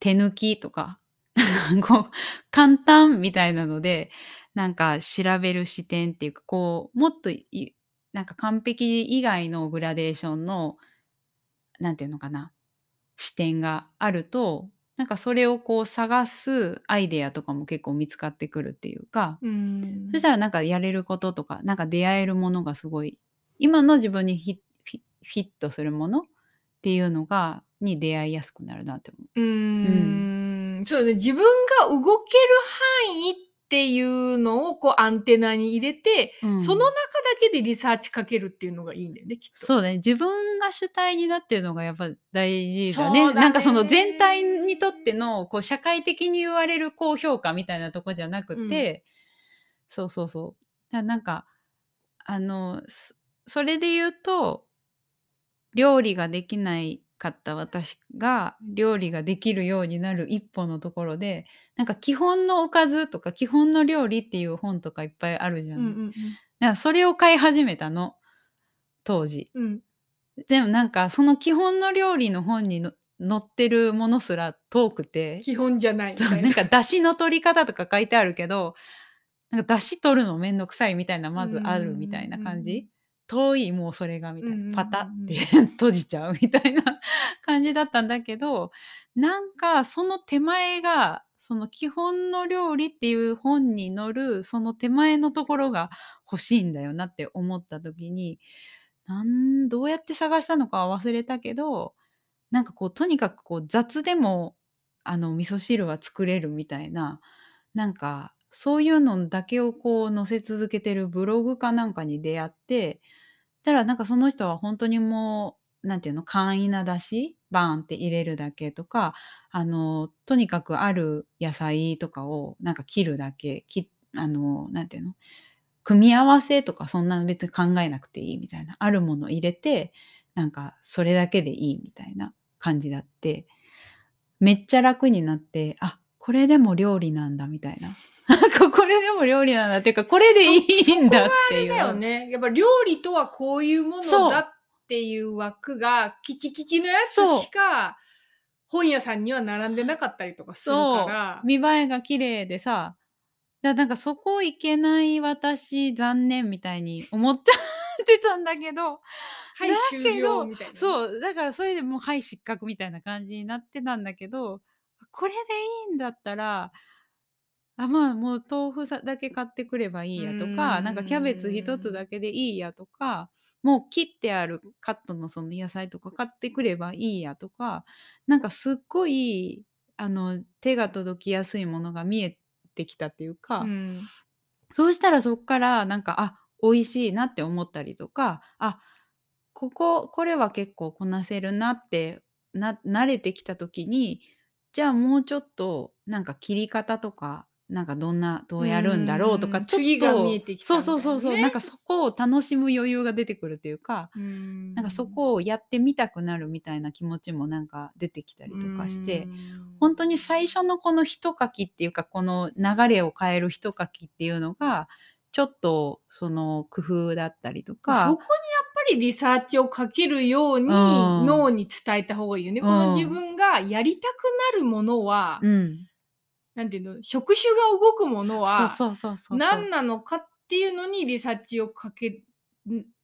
手抜きとか、こう、簡単みたいなので、なんか調べる視点っていうか、こう、もっとい、なんか完璧以外のグラデーションの、なんていうのかな、視点があると、なんかそれをこう探すアイデアとかも結構見つかってくるっていうか、うん。そしたらなんかやれることとか、なんか出会えるものがすごい、今の自分にフィットするものっっていうのがに出会いやすくなるなって思う。ーん。そうね。自分が動ける範囲っていうのをこうアンテナに入れて、う。うん。その中だけでリサーチかけるっていうのがいいんだよねきっと。そうだね。自分が主体になってるのがやっぱ大事だね。そうだね。なんかその全体にとってのこう社会的に言われる高評価みたいなとこじゃなくて、そうそうそう。だからなんかあのそそれで言うと料理ができないかった私が料理ができるようになる一歩のところでなんか基本のおかずとか基本の料理っていう本とかいっぱいあるじゃん。うんうん。だからそれを買い始めたの。当時。うん。うんでもなんかその基本の料理の本にの載ってるものすら遠くて。基本じゃない。な。なんか出汁の取り方とか書いてあるけどなんか出汁取るのめんどくさいみたいなまずあるみたいな感じ遠いもうそれがみたいなパタって 閉じちゃうみたいな 感じだったんだけどなんかその手前がその基本の料理っていう本に載るその手前のところが欲しいんだよなって思った時になんどうやって探したのかは忘れたけどなんかこうとにかくこう雑でもあの味噌汁は作れるみたいななんかそういうのだけをこう載せ続けてるブログかなんかに出会ってたらなんかその人は本当にもうなんていうの簡易なだしバーンって入れるだけとかあのとにかくある野菜とかをなんか切るだけきあのなんていうの組み合わせとかそんなの別に考えなくていいみたいなあるもの入れてなんかそれだけでいいみたいな感じだってめっちゃ楽になってあこれでも料理なんだみたいな。これでも料理なんだっていうかこれでいいんだっていうだよね。やっぱ料理とはこういうものだっていう枠がキチキチのやつしか本屋さんには並んでなかったりとかするから。見栄えが綺麗でさだなんかそこいけない私残念みたいに思ってたんだけどはいだ終けど。そうだからそれでもうはい失格みたいな感じになってたんだけどこれでいいんだったらあまあもう豆腐さだけ買ってくればいいやとうかなんかキャベツ一つだけでいいやとかもう切ってあるカットのその野菜とか買ってくればいいやとかなんかすっごいあの手が届きやすいものが見えてきたっていうか、うん。そうしたらそっからなんかあ美味しいなって思ったりとかあこここれは結構こなせるなってな慣れてきた時にじゃあもうちょっとなんか切り方とかなんかどんなどうやるんだろうとうんかちょっと次が見えてきたそうそうそうそう。なんかそこを楽しむ余裕が出てくるっていうか、うん。なんかそこをやってみたくなるみたいな気持ちもなんか出てきたりとかして。うん。本当に最初のこの一書きっていうかこの流れを変える一書きっていうのがちょっとその工夫だったりとかそこにやっぱりリサーチをかけるようにん。脳に伝えた方がいいよね。うん。この自分がやりたくなるものは、うんなんていうの、触手が動くものは何なのかっていうのにリサーチをかけ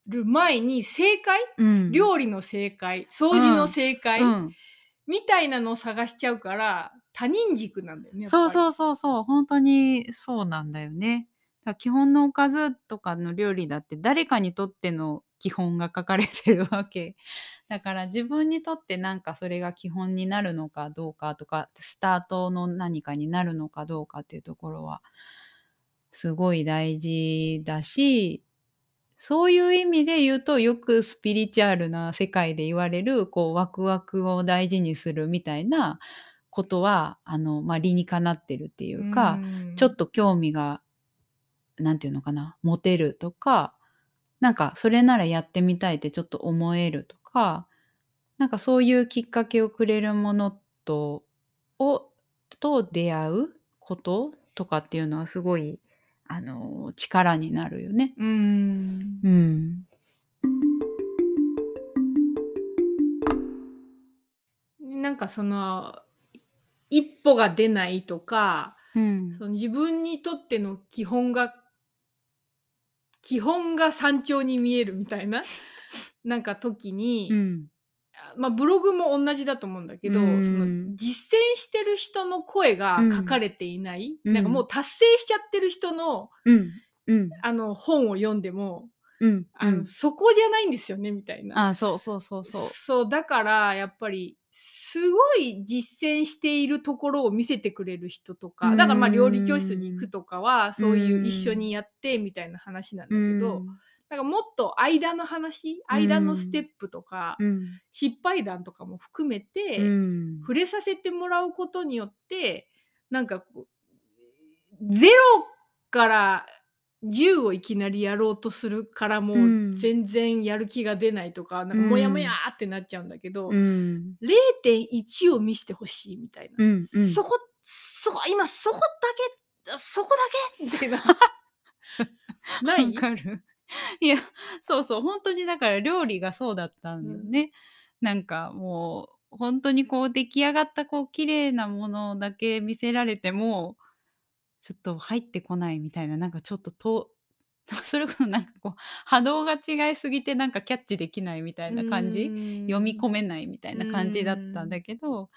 る前に正解、うん。料理の正解、掃除の正解、うん。みたいなのを探しちゃうから他人軸なんだよね。そうそうそうそう。本当にそうなんだよね。基本のおかずとかの料理だって誰かにとっての基本が書かれてるわけ。だから自分にとってなんかそれが基本になるのかどうかとかスタートの何かになるのかどうかっていうところはすごい大事だしそういう意味で言うとよくスピリチュアルな世界で言われるこうワクワクを大事にするみたいなことはあの、まあ、理にかなってるっていうか、ん。ちょっと興味がなんていうのかな持てるとかなんかそれならやってみたいってちょっと思えるとかなんかそういうきっかけをくれるものとをと出会うこととかっていうのはすごいあの力になるよね。うん。うん、なんかその一歩が出ないとかうん。その自分にとっての基本が基本が山頂に見えるみたいな なんか時に、うん。まあ、ブログも同じだと思うんだけど、うん。その実践してる人の声が書かれていない、うん。なんかもう達成しちゃってる人のあの本を読んでもうん。あの、うんそこじゃないんですよねみたいな。あ、そうそうそうそう。そうだからやっぱりすごい実践しているところを見せてくれる人とかだからまあ料理教室に行くとかはそういう一緒にやってみたいな話なんだけど、なんかもっと間の話間のステップとか、うん。失敗談とかも含めて、うん。触れさせてもらうことによってなんかこうゼロから10をいきなりやろうとするからもううん全然やる気が出ないとか、なんかモヤモヤーってなっちゃうんだけど、うん。0.1を見せてほしいみたいな、うん。うん。そこそこ今そこだけそこだけ？みたいな ない？わかる。いや、そうそう、本当にだから料理がそうだったんだよね。なんかもう、本当にこう出来上がったこう綺麗なものだけ見せられても、ちょっと入ってこないみたいな、なんかちょっとと それこそなんかこう波動が違いすぎてなんかキャッチできないみたいな感じ、読み込めないみたいな感じだったんだけど、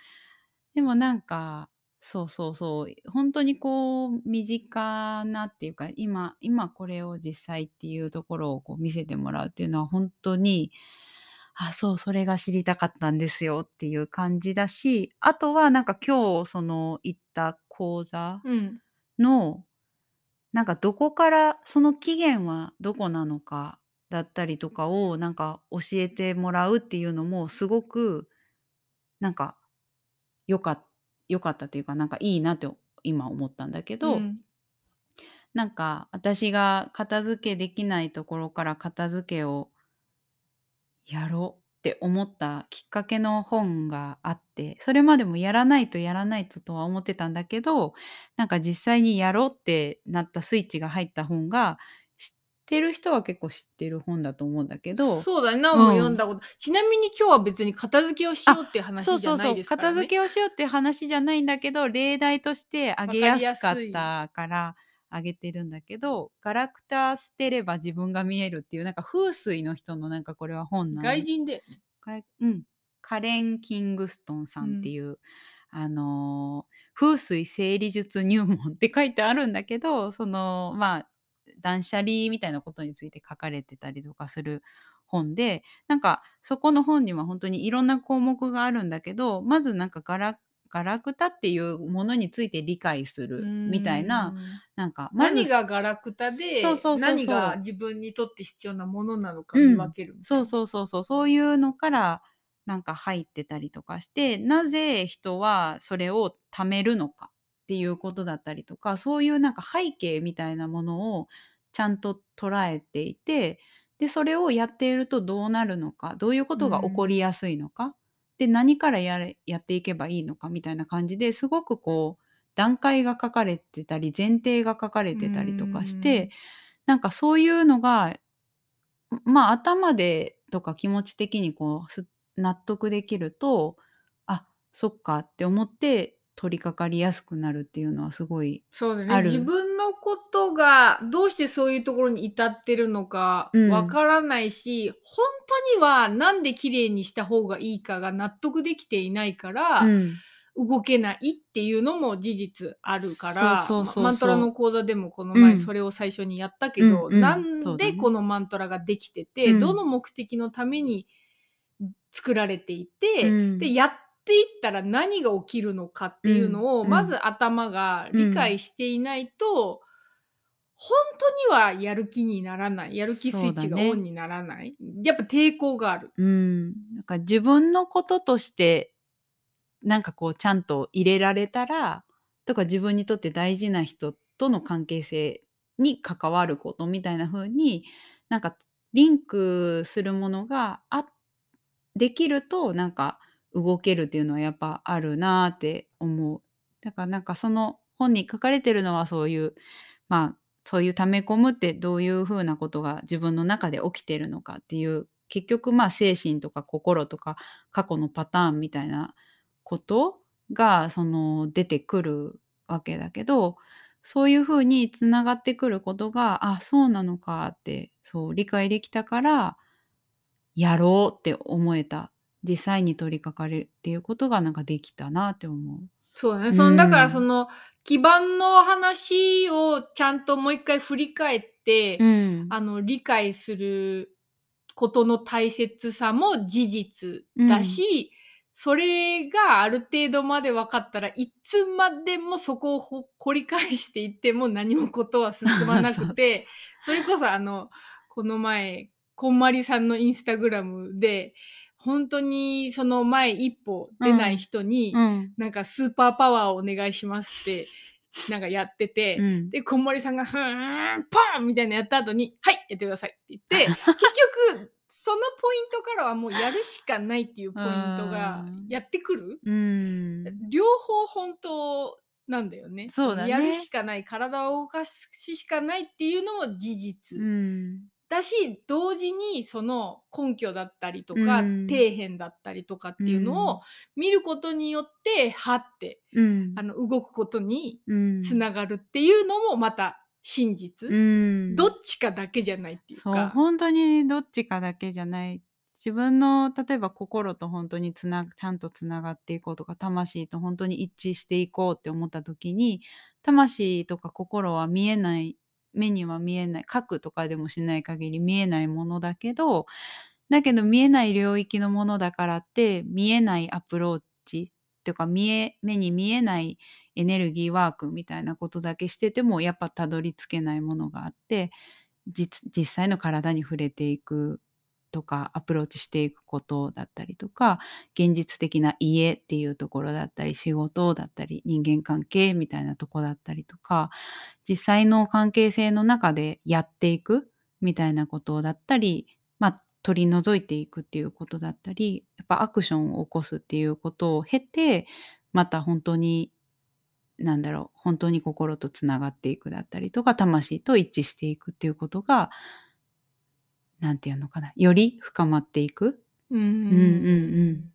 でもなんかそうそうそう本当にこう身近なっていうか今今これを実際っていうところをこう見せてもらうっていうのは本当にあそうそれが知りたかったんですよっていう感じだしあとはなんか今日その行った講座うんのなんかどこからその起源はどこなのかだったりとかをなんか教えてもらうっていうのもすごくなんかよかっよかったというかなんかいいなって今思ったんだけど、うん。なんか私が片付けできないところから片付けをやろうって思ったきっかけの本があってそれまでもやらないとやらないととは思ってたんだけどなんか実際にやろうってなったスイッチが入った本が知ってる人は結構知ってる本だと思うんだけどそうだね、なおも読んだこと、ちなみに今日は別に片付けをしようっていう話じゃなそうそうそいう。ですからね。片付けをしようって話じゃないんだけど例題としてあげやすかったからあげてるんだけどガラクタ捨てれば自分が見えるっていうなんか風水の人のなんかこれは本なの外人で、かうん、カレン・キングストンさんっていう、あのー風水整理術入門って書いてあるんだけどそのまあ断捨離みたいなことについて書かれてたりとかする本でなんかそこの本には本当にいろんな項目があるんだけどまずなんかガラガラクタっていうものについて理解するみたいなうんなんかまず何がガラクタでそうそうそう何が自分にとって必要なものなのか見分けるみたいな。そうそうそうそう。そういうのからなんか入ってたりとかしてなぜ人はそれを貯めるのかっていうことだったりとかそういうなんか背景みたいなものをちゃんと捉えていてでそれをやっているとどうなるのかどういうことが起こりやすいのか、で何からやれやっていけばいいのかみたいな感じですごくこう段階が書かれてたり前提が書かれてたりとかして、なんかそういうのがまあ頭でとか気持ち的にこうす納得できるとあそっかって思って取り掛かりやすくなるっていうのはすごいそうだある。ね自分のことがどうしてそういうところに至ってるのかうん。わからないし、本当にはなんで綺麗にした方がいいかが納得できていないから、うん。動けないっていうのも事実あるからマントラの講座でもこの前うん。それを最初にやったけど、うんうん。なんでこのマントラができてて、うん。どの目的のために作られていて、うん。でやっていったら何が起きるのかっていうのを、うん。まず頭が理解していないと、本当にはやる気にならない。やる気スイッチがそうだね。オンにならない、やっぱ抵抗がある。うん、なんか自分のこととしてなんかこうちゃんと入れられたらとか自分にとって大事な人との関係性に関わることみたいな風になんかリンクするものがあできるとなんか動けるっていうのはやっぱあるなーって思う。だからなんかその本に書かれてるのはそういうまあそういう溜め込むってどういうふうなことが自分の中で起きてるのかっていう結局まあ精神とか心とか過去のパターンみたいなことがその出てくるわけだけどそういうふうにつながってくることがあそうなのかってそう理解できたからやろうって思えた実際に取り掛かるっていうことがなんかできたなって思う。そうだね。うんそのだからその基盤の話をちゃんともう一回振り返って、うん。あの理解することの大切さも事実だし、それがある程度まで分かったらいつまでもそこをほ掘り返していっても何もことは進まなくて それこそあのこの前こんまりさんのインスタグラムで本当にその前一歩出ない人に、うん。なんかスーパーパワーをお願いしますって なんかやってて、うん。でこんまりさんが「ふーんパン!」みたいなやった後に「はいやってください」って言って 結局そのポイントからはもうやるしかないっていうポイントがうんやってくる、うん。両方本当なんだよね。そうだねやるしかない体を動かすしかないっていうのも事実、うん。だし同時にその根拠だったりとか、うん底辺だったりとかっていうのを見ることによってはってうん。あの動くことにうん。つながるっていうのもまた真実、うん。どっちかだけじゃないっていうか。本当にどっちかだけじゃない自分の例えば心と本当につなちゃんとつながっていこうとか魂と本当に一致していこうって思った時に魂とか心は見えない目には見えない書くとかでもしない限り見えないものだけどだけど見えない領域のものだからって見えないアプローチというか見え目に見えないエネルギーワークみたいなことだけしててもやっぱたどり着けないものがあって実際の体に触れていくとかアプローチしていくことだったりとか現実的な家っていうところだったり仕事だったり人間関係みたいなとこだったりとか実際の関係性の中でやっていくみたいなことだったりまあ取り除いていくっていうことだったりやっぱアクションを起こすっていうことを経てまた本当になんだろう本当に心とつながっていくだったりとか魂と一致していくっていうことがなんていうのかなより深まっていく？うんうんうんうん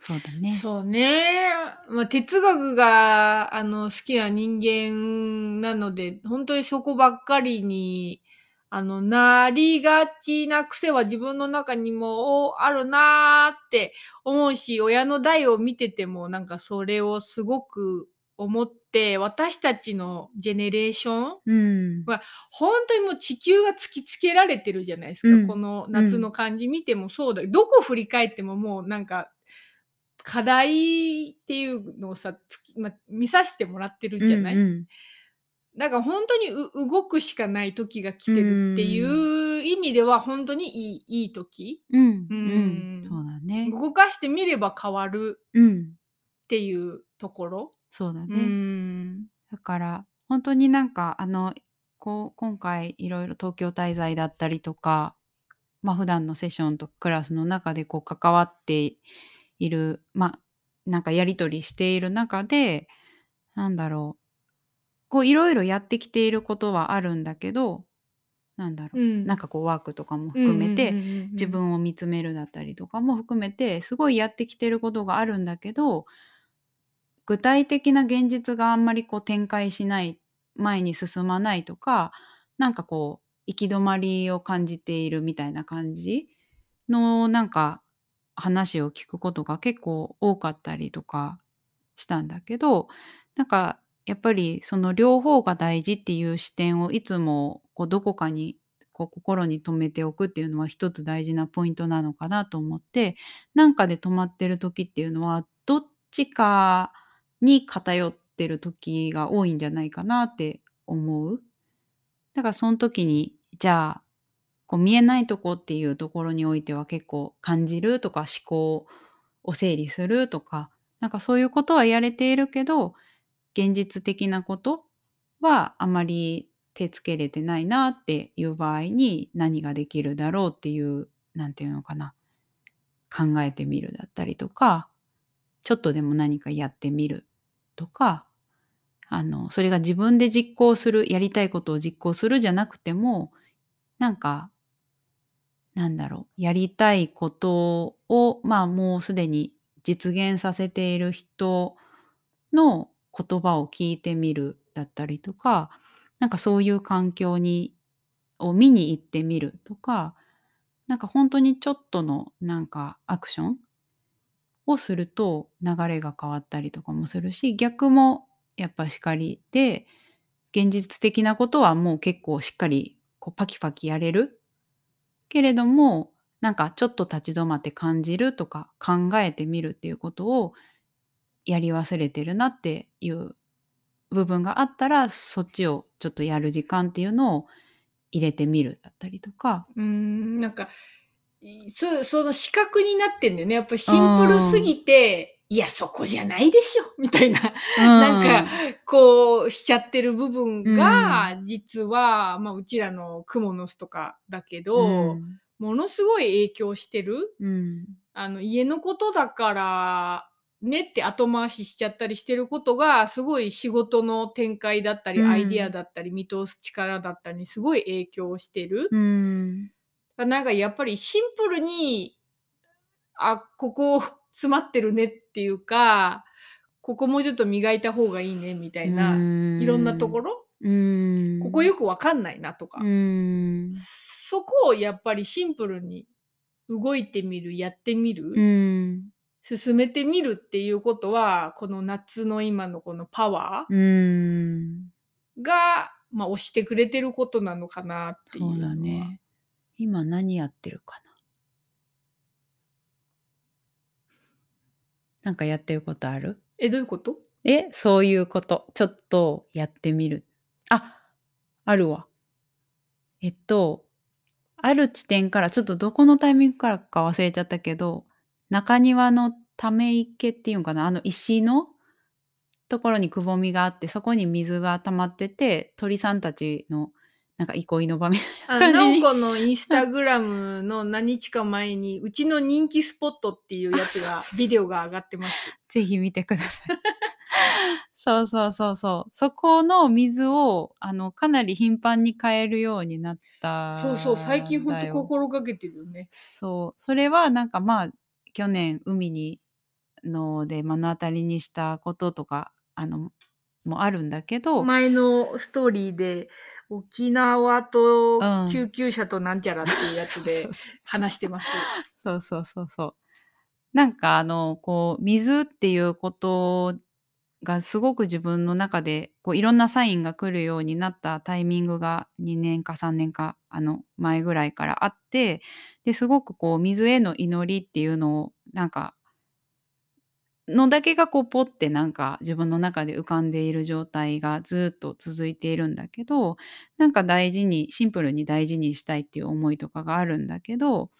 そうだね。そうね。まあ、哲学があの好きな人間なので、本当にそこばっかりにあのなりがちな癖は自分の中にもあるなーって思うし、親の代を見ててもなんかそれをすごく思って、私たちのジェネレーションうん。本当にもう地球が突きつけられてるじゃないですか、うん。この夏の感じ見てもそうだ、どこ振り返ってももうなんか課題っていうのをさ、つきま、見させてもらってるじゃない、うんうん。だから本当にう動くしかない時が来てるっていう意味では本当にいいいい時。うん。ううん。んそうだね。動かしてみれば変わるうん。っていうところ、うそうだね。ん。だから本当になんかあのこう今回いろいろ東京滞在だったりとか、まあ普段のセッションとかクラスの中でこう関わっているまあなんかやり取りしている中でなんだろうこういろいろやってきていることはあるんだけどなんだろう、うん。なんかこうワークとかも含めて、自分を見つめるだったりとかも含めてすごいやってきてることがあるんだけど具体的な現実があんまりこう展開しない前に進まないとかなんかこう行き止まりを感じているみたいな感じのなんか話を聞くことが結構多かったりとかしたんだけどなんかやっぱりその両方が大事っていう視点をいつもこうどこかにこう心に留めておくっていうのは一つ大事なポイントなのかなと思ってなんかで止まってる時っていうのはどっちかに偏ってる時が多いんじゃないかなって思う。だからその時にじゃあこう見えないとこっていうところにおいては結構感じるとか思考を整理するとかなんかそういうことはやれているけど現実的なことはあまり手つけれてないなっていう場合に何ができるだろうっていうなんていうのかな考えてみるだったりとかちょっとでも何かやってみるとかあのそれが自分で実行するやりたいことを実行するじゃなくてもなんかなんだろうやりたいことをまあもうすでに実現させている人の言葉を聞いてみるだったりとかなんかそういう環境にを見に行ってみるとかなんか本当にちょっとのなんかアクションをすると流れが変わったりとかもするし逆もやっぱしかりで現実的なことはもう結構しっかりこうパキパキやれるけれどもなんかちょっと立ち止まって感じるとか考えてみるっていうことをやり忘れてるなっていう部分があったらそっちをちょっとやる時間っていうのを入れてみるだったりとか。うんなんかいそその視覚になってんだよね。やっぱシンプルすぎて、いやそこじゃないでしょ。みたいな、なんかこうしちゃってる部分が、実は、まあ、うちらのクモの巣とかだけど、うん。ものすごい影響してる。うん。あの家のことだからねって後回ししちゃったりしてることがすごい仕事の展開だったり、うん。アイディアだったり見通す力だったりにすごい影響してる。うんなんかやっぱりシンプルにあここ詰まってるねっていうかここもうちょっと磨いた方がいいねみたいな、いろんなところ、うん。ここよくわかんないなとか、うん。そこをやっぱりシンプルに動いてみるやってみる、うん。進めてみるっていうことはこの夏の今のこのパワうん。ーが、まあ、押してくれてることなのかなっていうのは。そうだね今何やってるかな？なんかやってることある？えどういうこと？えそういうこと。ちょっとやってみる。ああるわ。えっとある地点からちょっとどこのタイミングからか忘れちゃったけど中庭のため池っていうんかな？あの石のところにくぼみがあってそこに水が溜まってて鳥さんたちのなんか憩いの場みたいなあなおこのインスタグラムの何日か前にうちの人気スポットっていうやつが ビデオが上がってます。ぜひ見てください。そうそうそうそう。そこの水をあのかなり頻繁に変えるようになったそうそう最近ほんと心がけてるよね。そう。それはなんかまあ去年海にので目の当たりにしたこととかあのもあるんだけど、前のストーリーで沖縄とうん救急車となんちゃらっていうやつで話してます。そうそうそうそう。なんかあのこう水っていうことがすごく自分の中でこういろんなサインが来るようになったタイミングが2年か3年かあの前ぐらいからあってですごくこう水への祈りっていうのをなんかのだけがこうポッてなんか自分の中で浮かんでいる状態がずっと続いているんだけどなんか大事にシンプルに大事にしたいっていう思いとかがあるんだけど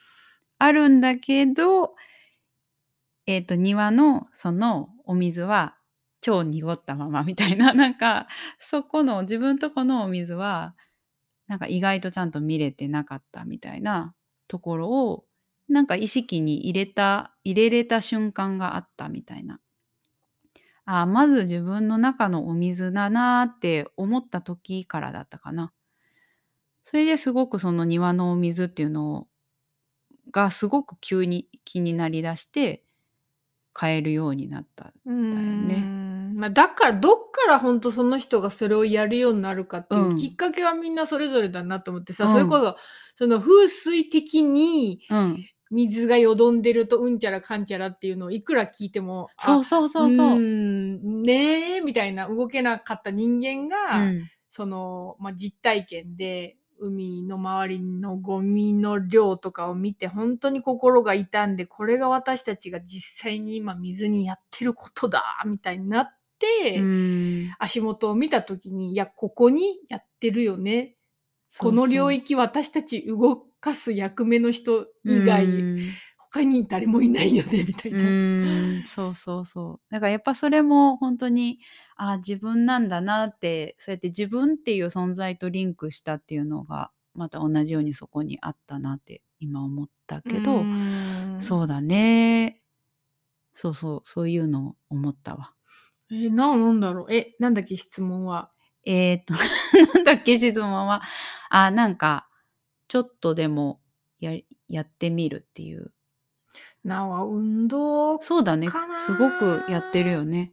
あるんだけどえっ、と庭のそのお水は超濁ったままみたいな なんかそこの自分とこのお水はなんか意外とちゃんと見れてなかったみたいなところをなんか意識に入れた入れれた瞬間があったみたいな。あまず自分の中のお水だなーって思った時からだったかな。それですごくその庭のお水っていうのがすごく急に気になりだして変えるようになった。うーんまあ、だからどっから本当その人がそれをやるようになるかっていう、うんきっかけはみんなそれぞれだなと思ってさ、うんそれこそその風水的にうん。水がよどんでるとうんちゃらかんちゃらっていうのをいくら聞いてもそうそうそうそう。うーんねえみたいな動けなかった人間が、うん。その、まあ、実体験で海の周りのゴミの量とかを見て本当に心が痛んでこれが私たちが実際に今水にやってることだみたいになって、うん。足元を見た時にいやここにやってるよね。この領域私たち動かす役目の人以外、うん。他に誰もいないよね みたいうな。んそうそうそう。だからやっぱそれも本当にあ自分なんだなってそうやって自分っていう存在とリンクしたっていうのがまた同じようにそこにあったなって今思ったけど、うん。そうだね。そうそうそういうのを思ったわ。えーななんだろう。えなんだっけ質問は。えー、っと なんだっけ質問は。あなんかちょっとでもややってみるっていう。なおは運動そうだね。すごくやってるよね。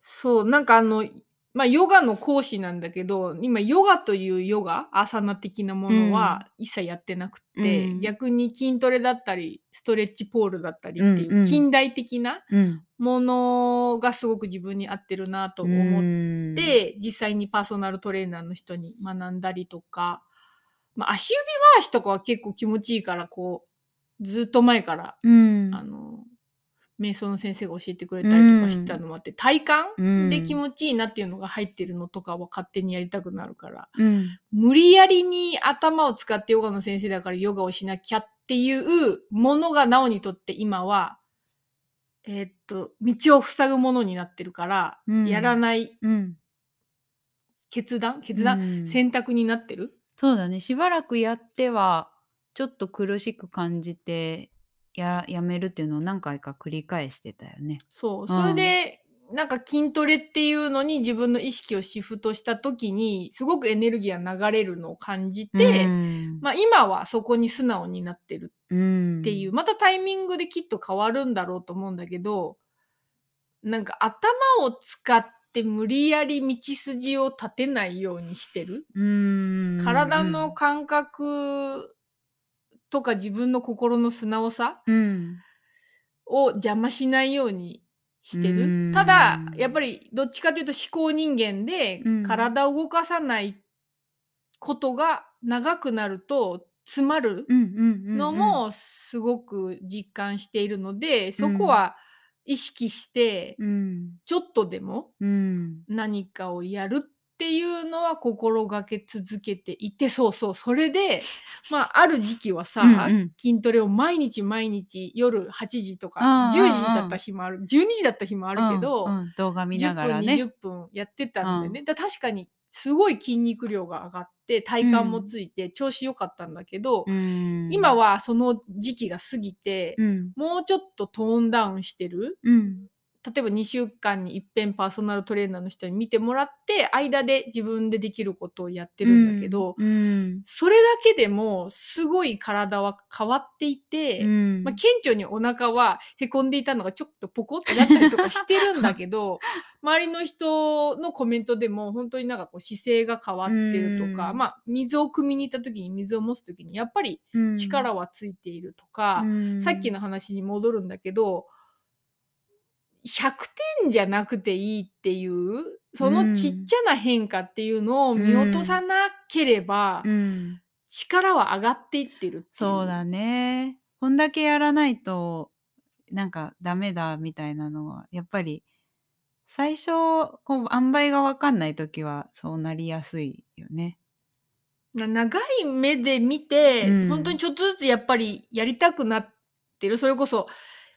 そうなんかあのまあヨガの講師なんだけど今ヨガというヨガアーサナ的なものは一切やってなくって、うん。逆に筋トレだったりストレッチポールだったりっていうんうん。う近代的なうん。ものがすごく自分に合ってるなと思っ思で実際にパーソナルトレーナーの人に学んだりとか、まあ、足指回しとかは結構気持ちいいからこうずっと前から、うん。あの瞑想の先生が教えてくれたりとかしてたのもあって、体感うんで気持ちいいなっていうのが入ってるのとかは勝手にやりたくなるからうん。無理やりに頭を使ってヨガの先生だからヨガをしなきゃっていうものがなおにとって今はえーっと道を塞ぐものになってるから、うんやらないうん。決断決断、うん選択になってるそうだね。しばらくやっては、ちょっと苦しく感じて、や、やめるっていうのを何回か繰り返してたよね。そう。それで、なんか筋トレっていうのに自分の意識をシフトした時にすごくエネルギーが流れるのを感じて、うん。まあ、今はそこに素直になってるうんっていう、またタイミングできっと変わるんだろうと思うんだけどなんか頭を使って無理やり道筋を立てないようにしてる、うん。体の感覚とか自分の心の素直さうん。を邪魔しないようにしてる、うん。ただやっぱりどっちかというと思考人間でうん。体を動かさないことが長くなると詰まるのもすごく実感しているので、そこは意識してうん。ちょっとでもうん。何かをやるっていうのは心がけ続けていてそうそうそれで まあある時期はさ、うんうん。筋トレを毎日毎日夜8時とかうんうん10時だった日もある12時だった日もあるけど、うんうん動画見な10分がらね。20分やってたんでね、だから確かにすごい筋肉量が上がって体幹もついて調子良かったんだけど、うん。今はその時期が過ぎて、うん。もうちょっとトーンダウンしてるうん例えば2週間に一遍パーソナルトレーナーの人に見てもらって間で自分でできることをやってるんだけど、うん。それだけでもすごい体は変わっていて、うん。まあ、顕著にお腹はへこんでいたのがちょっとポコってなったりとかしてるんだけど 周りの人のコメントでも本当になんかこう姿勢が変わってるとか、うん。まあ、水を汲みに行った時に水を持つ時にやっぱりうん。力はついているとか、うん。さっきの話に戻るんだけど100点じゃなくていいっていうそのちっちゃな変化っていうのを見落とさなければ、うん。力は上がっていってるっていう。そうだね。こんだけやらないとなんかダメだみたいなのはやっぱり最初こう塩梅が分かんない時はそうなりやすいよね。な長い目で見て、うん。本当にちょっとずつやっぱりやりたくなってる。それこそ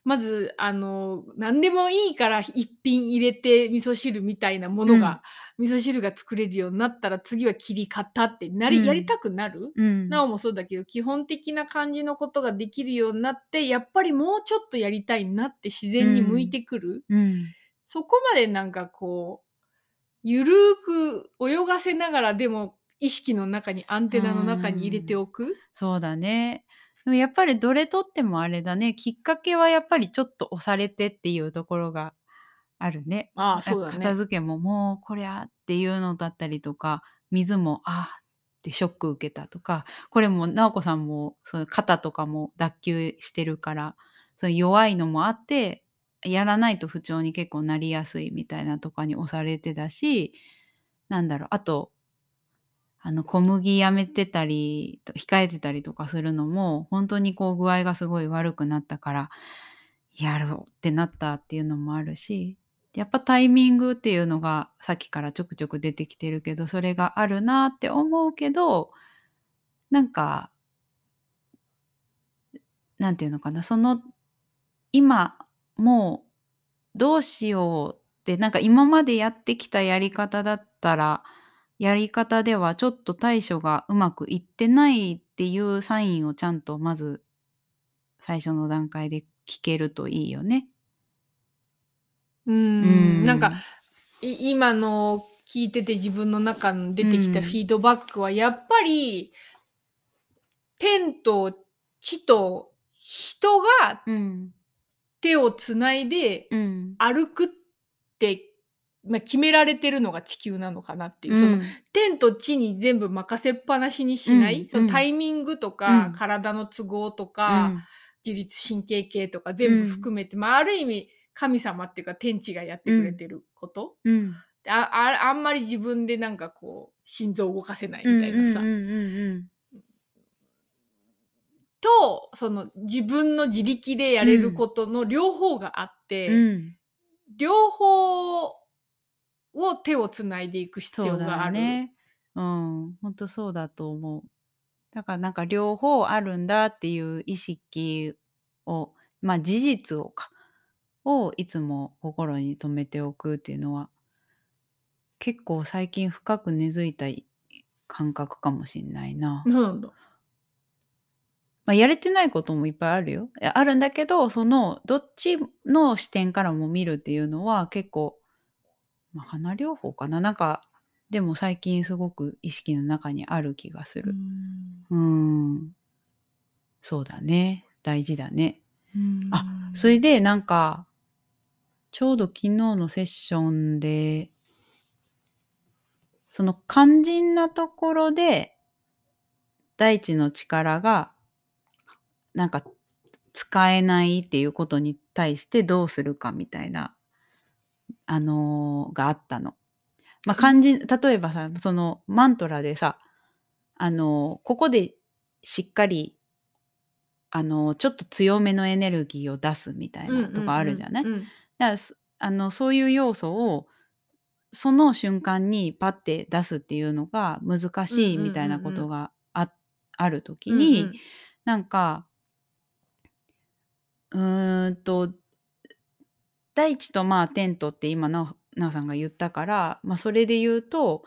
まずあの何でもいいから一品入れて味噌汁みたいなものが、味噌汁が作れるようになったら次は切り方ってなり、うん。やりたくなる、うん。なおもそうだけど基本的な感じのことができるようになってやっぱりもうちょっとやりたいなって自然に向いてくる、うん。そこまでなんかこうゆるーく泳がせながらでも意識の中にアンテナの中に入れておく、そうだね。でもやっぱりどれとってもあれだね。きっかけはやっぱりちょっと押されてっていうところがあるね。ああそうだね片付けももうこりゃっていうのだったりとか、水もああってショック受けたとか、これも直子さんもその肩とかも脱臼してるから、その弱いのもあって、やらないと不調に結構なりやすいみたいなとかに押されてたし、なんだろう、あと、あの小麦やめてたり控えてたりとかするのも本当にこう具合がすごい悪くなったからやろうってなったっていうのもあるしやっぱタイミングっていうのがさっきからちょくちょく出てきてるけどそれがあるなって思うけどなんかなんていうのかなその今もうどうしようってなんか今までやってきたやり方だったらやり方ではちょっと対処がうまくいってないっていうサインをちゃんとまず最初の段階で聞けるといいよね。ううん。なんかい今の聞いてて自分の中に出てきたうん。フィードバックはやっぱり天と地と人がうん。手をつないでうん。歩くってまあ、決められてるのが地球なのかなっていう、その天と地に全部任せっぱなしにしない、うん。そのタイミングとか、うん。体の都合とうか、ん。自律神経系とか全部含めて、まあ、ある意味神様っていうか天地がやってくれてること、うん。あああんまり自分でなんかこう心臓を動かせないみたいなさ、うんうんうん。とその自分の自力でやれることの両方があって、うん。うん。両方を手をつないでいく必要がある。よね。うん、本当そうだと思う。だからなんか両方あるんだっていう意識を、まあ事実をか、をいつも心に留めておくっていうのは、結構最近深く根付いた感覚かもしんないな。なんだ。まあ、やれてないこともいっぱいあるよ。あるんだけど、そのどっちの視点からも見るっていうのは結構、まあ、花療法かな。なんか、でも最近すごく意識の中にある気がする。うーん。そうだね。大事だね。あそれでなんか、ちょうど昨日のセッションで、その肝心なところで、大地の力が、なんか、使えないっていうことに対してどうするかみたいな、あのーがあったの。まあ、肝心、例えばさ、そのマントラでさ、あのーここでしっかり、あのーちょっと強めのエネルギーを出すみたいなとかあるじゃない、うん。うんだからそあのそういう要素をその瞬間にパッて出すっていうのが難しいみたいなことがあ,、ある時うんに、うん。なんかうーんと大地とまあテントって今なおさんが言ったから、まあ、それで言うと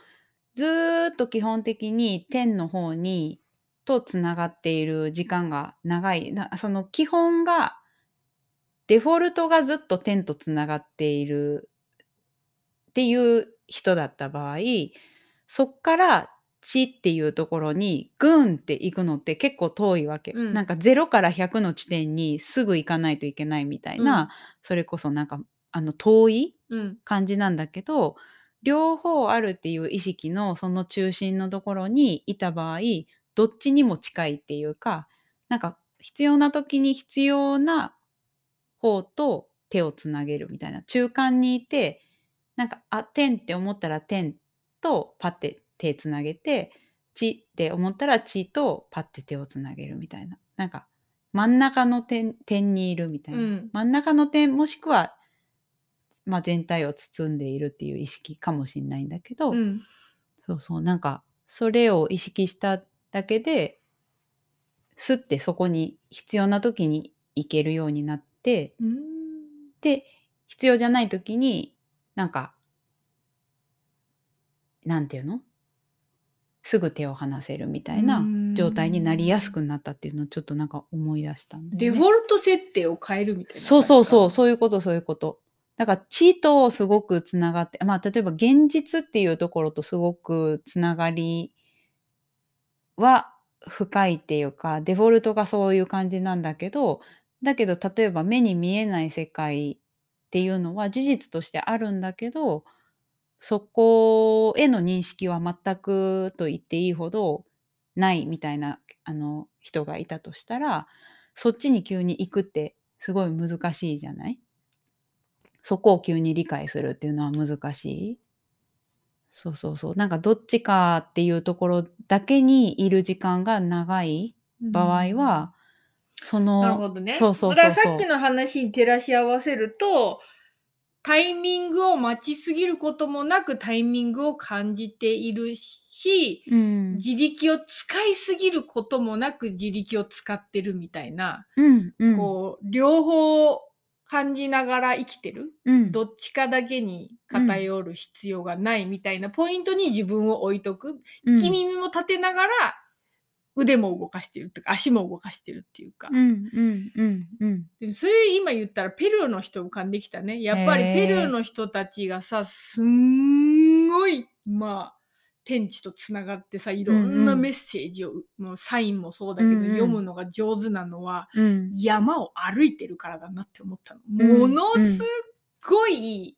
ずっと基本的に天の方にとつながっている時間が長い。なその基本がデフォルトがずっと天とつながっているっていう人だった場合そっから地っていうところにグーンって行くのって結構遠いわけ、うん。なんか0から100の地点にすぐ行かないといけないみたいな、うん。それこそなんかあの遠いうん。感じなんだけど両方あるっていう意識のその中心のところにいた場合どっちにも近いっていうかなんか必要な時に必要な方と手をつなげるみたいな中間にいてなんかあ天って思ったら天とパッて手つなげて地って思ったら地とパッて手をつなげるみたいな。なんか真ん中の点点にいるみたいな、うん。真ん中の点もしくは、まあ、全体を包んでいるっていう意識かもしれないんだけど、うん。そうそう。なんかそれを意識しただけですってそこに必要な時に行けるようになってうん。で必要じゃない時になんかなんていうの？すぐ手を離せるみたいな状態になりやすくなったっていうのをちょっとなんか思い出したね。デフォルト設定を変えるみたいなそうそうそううそういうことそういうこと。だから地とすごくつながってまあ例えば現実っていうところとすごくつながりは深いっていうかデフォルトがそういう感じなんだけどだけど例えば目に見えない世界っていうのは事実としてあるんだけどそこへの認識は全くと言っていいほどないみたいなあの人がいたとしたらそっちに急に行くってすごい難しいじゃない？そこを急に理解するっていうのは難しい？そうそうそう。なんかどっちかっていうところだけにいる時間が長い場合は、そのなるほどね。そうそうそうそう。だからさっきの話に照らし合わせるとタイミングを待ちすぎることもなくタイミングを感じているし、うん。自力を使いすぎることもなく自力を使ってるみたいな、うんうん。こう両方感じながら生きてる、うん。どっちかだけに偏る必要がないみたいなポイントに自分を置いとく。うん聞き耳も立てながら腕も動かしてるっていうか足も動かしてるっていうか。うんうんうんうんでもそれ今言ったらペルーの人浮かんできたね。やっぱりペルーの人たちがさ、すんごい、まあ、天地とつながってさ、いろんなうんうんメッセージを、もうサインもそうだけど、うんうん読むのが上手なのは、うん山を歩いてるからだなって思ったの。うんものすっごい、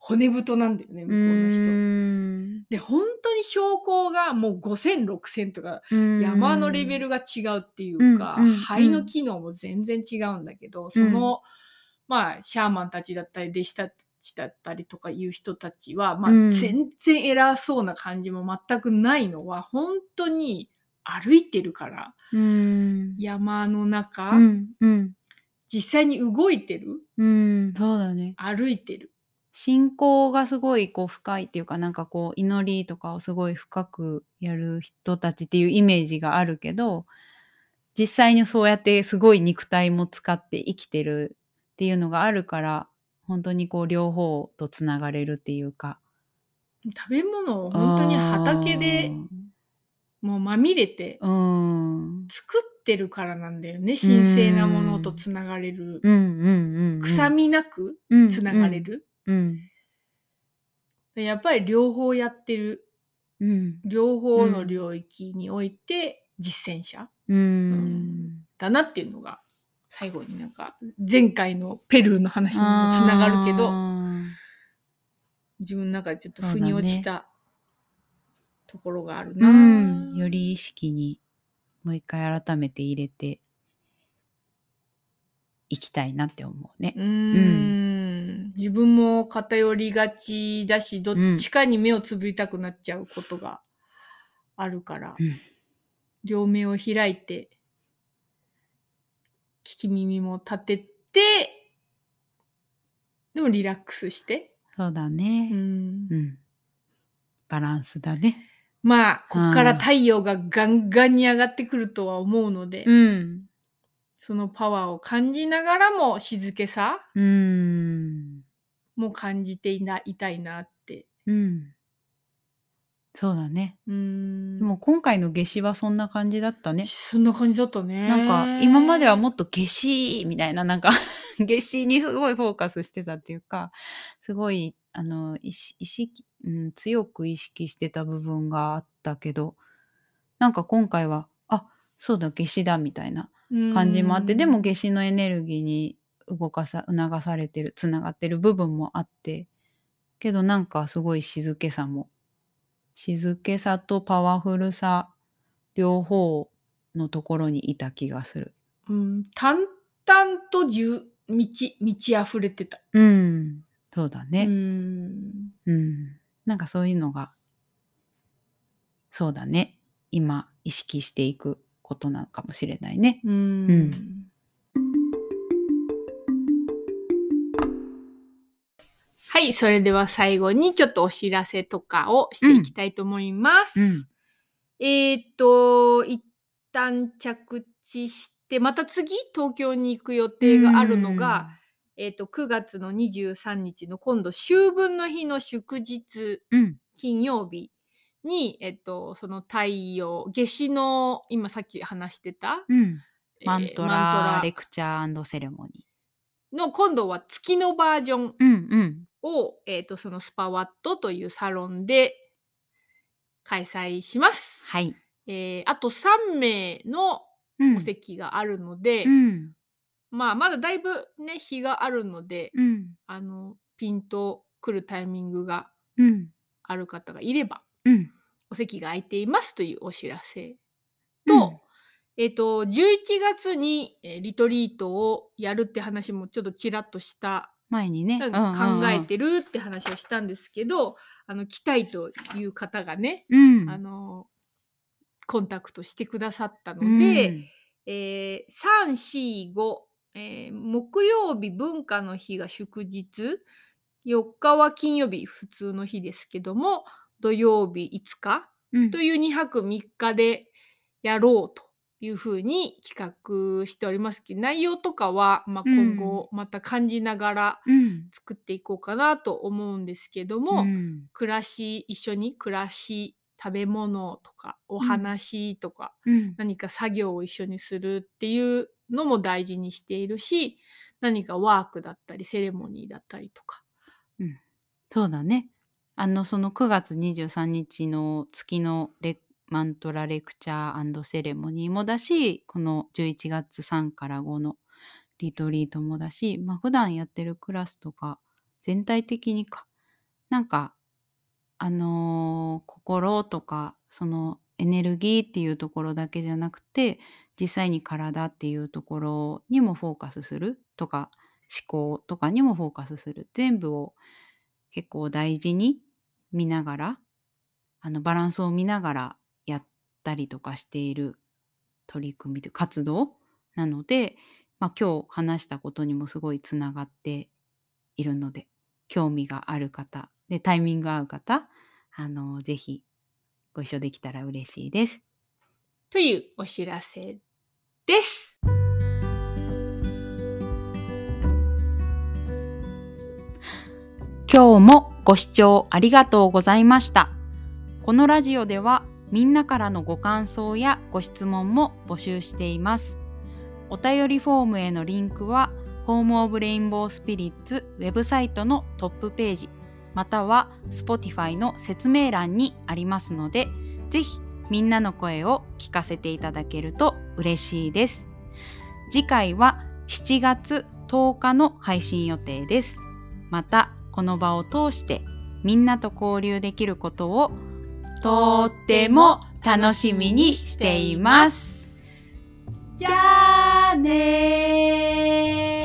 骨太なんだよね向こううの人。ん。で本当に標高がもう5,0006,000とかうん。山のレベルが違うっていうか、うんうんうん。肺の機能も全然違うんだけどその、まあシャーマンたちだったり弟子たちだったりとかいう人たちは、まあうん。全然偉そうな感じも全くないのは本当に歩いてるからうん。山の中、実際に動いてるうんそうだね。歩いてる。信仰がすごいこう深いっていうかなんかこう祈りとかをすごい深くやる人たちっていうイメージがあるけど実際にそうやってすごい肉体も使って生きてるっていうのがあるから本当にこう両方とつながれるっていうか。食べ物を本当に畑でもうまみれてうん。作ってるからなんだよね。神聖なものとつながれる、うんうんうんうん。臭みなくうんつながれる、うん。やっぱり両方やってる。うん。両方の領域において実践者。うん。だなっていうのが最後になんか前回のペルーの話にもつながるけど。あ自分の中でちょっと腑に落ちたところがあるーな、うん。より意識にもう一回改めて入れていきたいなって思うね。うーん自分も偏りがちだしどっちかに目をつぶりたくなっちゃうことがあるから、うん。両目を開いて聞き耳も立ててでもリラックスして、そうだうねん。うん。バランスだね。まあこっから太陽がガンガンに上がってくるとは思うので、うんそのパワーを感じながらも静けさうん。も感じていないたいなって。うん。そうだね。うん。でも今回の夏至はそんな感じだったね。そんな感じだったね。なんか今まではもっと夏至みたいななんか 夏至にすごいフォーカスしてたっていうかすごいあの意識意識、うん、強く意識してた部分があったけどなんか今回はあそうだ夏至だみたいな感じもあってでも夏至のエネルギーに動かさ促されてるつながってる部分もあってけどなんかすごい静けさも静けさとパワフルさ両方のところにいた気がする。うん、淡々とじゅ満ち満ち溢れてた。うん、そうだうね。んうん、なんかそういうのがそうだね。今意識していくことなのかもしれないね。うん。うん。はい、それでは最後にちょっとお知らせとかをしていきたいと思います。うん。えーっと、一旦着地して、また次、東京に行く予定があるのが、えーっと、9月の23日の今度、秋分の日の祝日、うん、金曜日に、えっと、その太陽、夏至の、今さっき話してた、うん、えーマントラレクチャーセレモニの今度は月のバージョンー。うんうん。を、えー、とそのスパワットというサロンで開催します。はい。えーあと3名のうん。お席があるので、うん。まあまだだいぶね日があるので、うん。あのピンと来るタイミングがうん。ある方がいればうん。お席が空いていますというお知らせと、うん。えっ、と11月に、えーリトリートをやるって話もちょっとちらっとした前にね、うんうんうんうん考えてるって話をしたんですけど、あの来たいという方がね、うん。あのコンタクトしてくださったので、うん。えー、345、えー木曜日文化の日が祝日4日は金曜日普通の日ですけども土曜日5日うん。という2泊3日でやろうというふうに企画しております。けど内容とかは、まあ、うん。今後また感じながらうん。作っていこうかなと思うんですけども、うん。暮らし一緒に暮らし食べ物とかお話とか、うん。何か作業を一緒にするっていうのも大事にしているし何かワークだったりセレモニーだったりとか。そうだね。あのその9月23日の月のレマントラレクチャーセレモニーもだしこの11月3から5のリトリートもだし、まあ普段やってるクラスとか全体的にか。なんかあのー心とかそのエネルギーっていうところだけじゃなくて実際に体っていうところにもフォーカスするとか思考とかにもフォーカスする。全部を結構大事に見ながらあのバランスを見ながらやったりとかしている取り組みという活動なので、まあ、今日話したことにもすごいつながっているので興味がある方でタイミング合う方あのぜひご一緒できたら嬉しいです。というお知らせです。今日もご視聴ありがとうございました。このラジオではみんなからのご感想やご質問も募集しています。お便りフォームへのリンクはホームオブレインボースピリッツウェブサイトのトップページまたは Spotify の説明欄にありますのでぜひみんなの声を聞かせていただけると嬉しいです。次回は7月10日の配信予定です。またこの場を通してみんなと交流できることをとっても楽しみにしています。じゃあね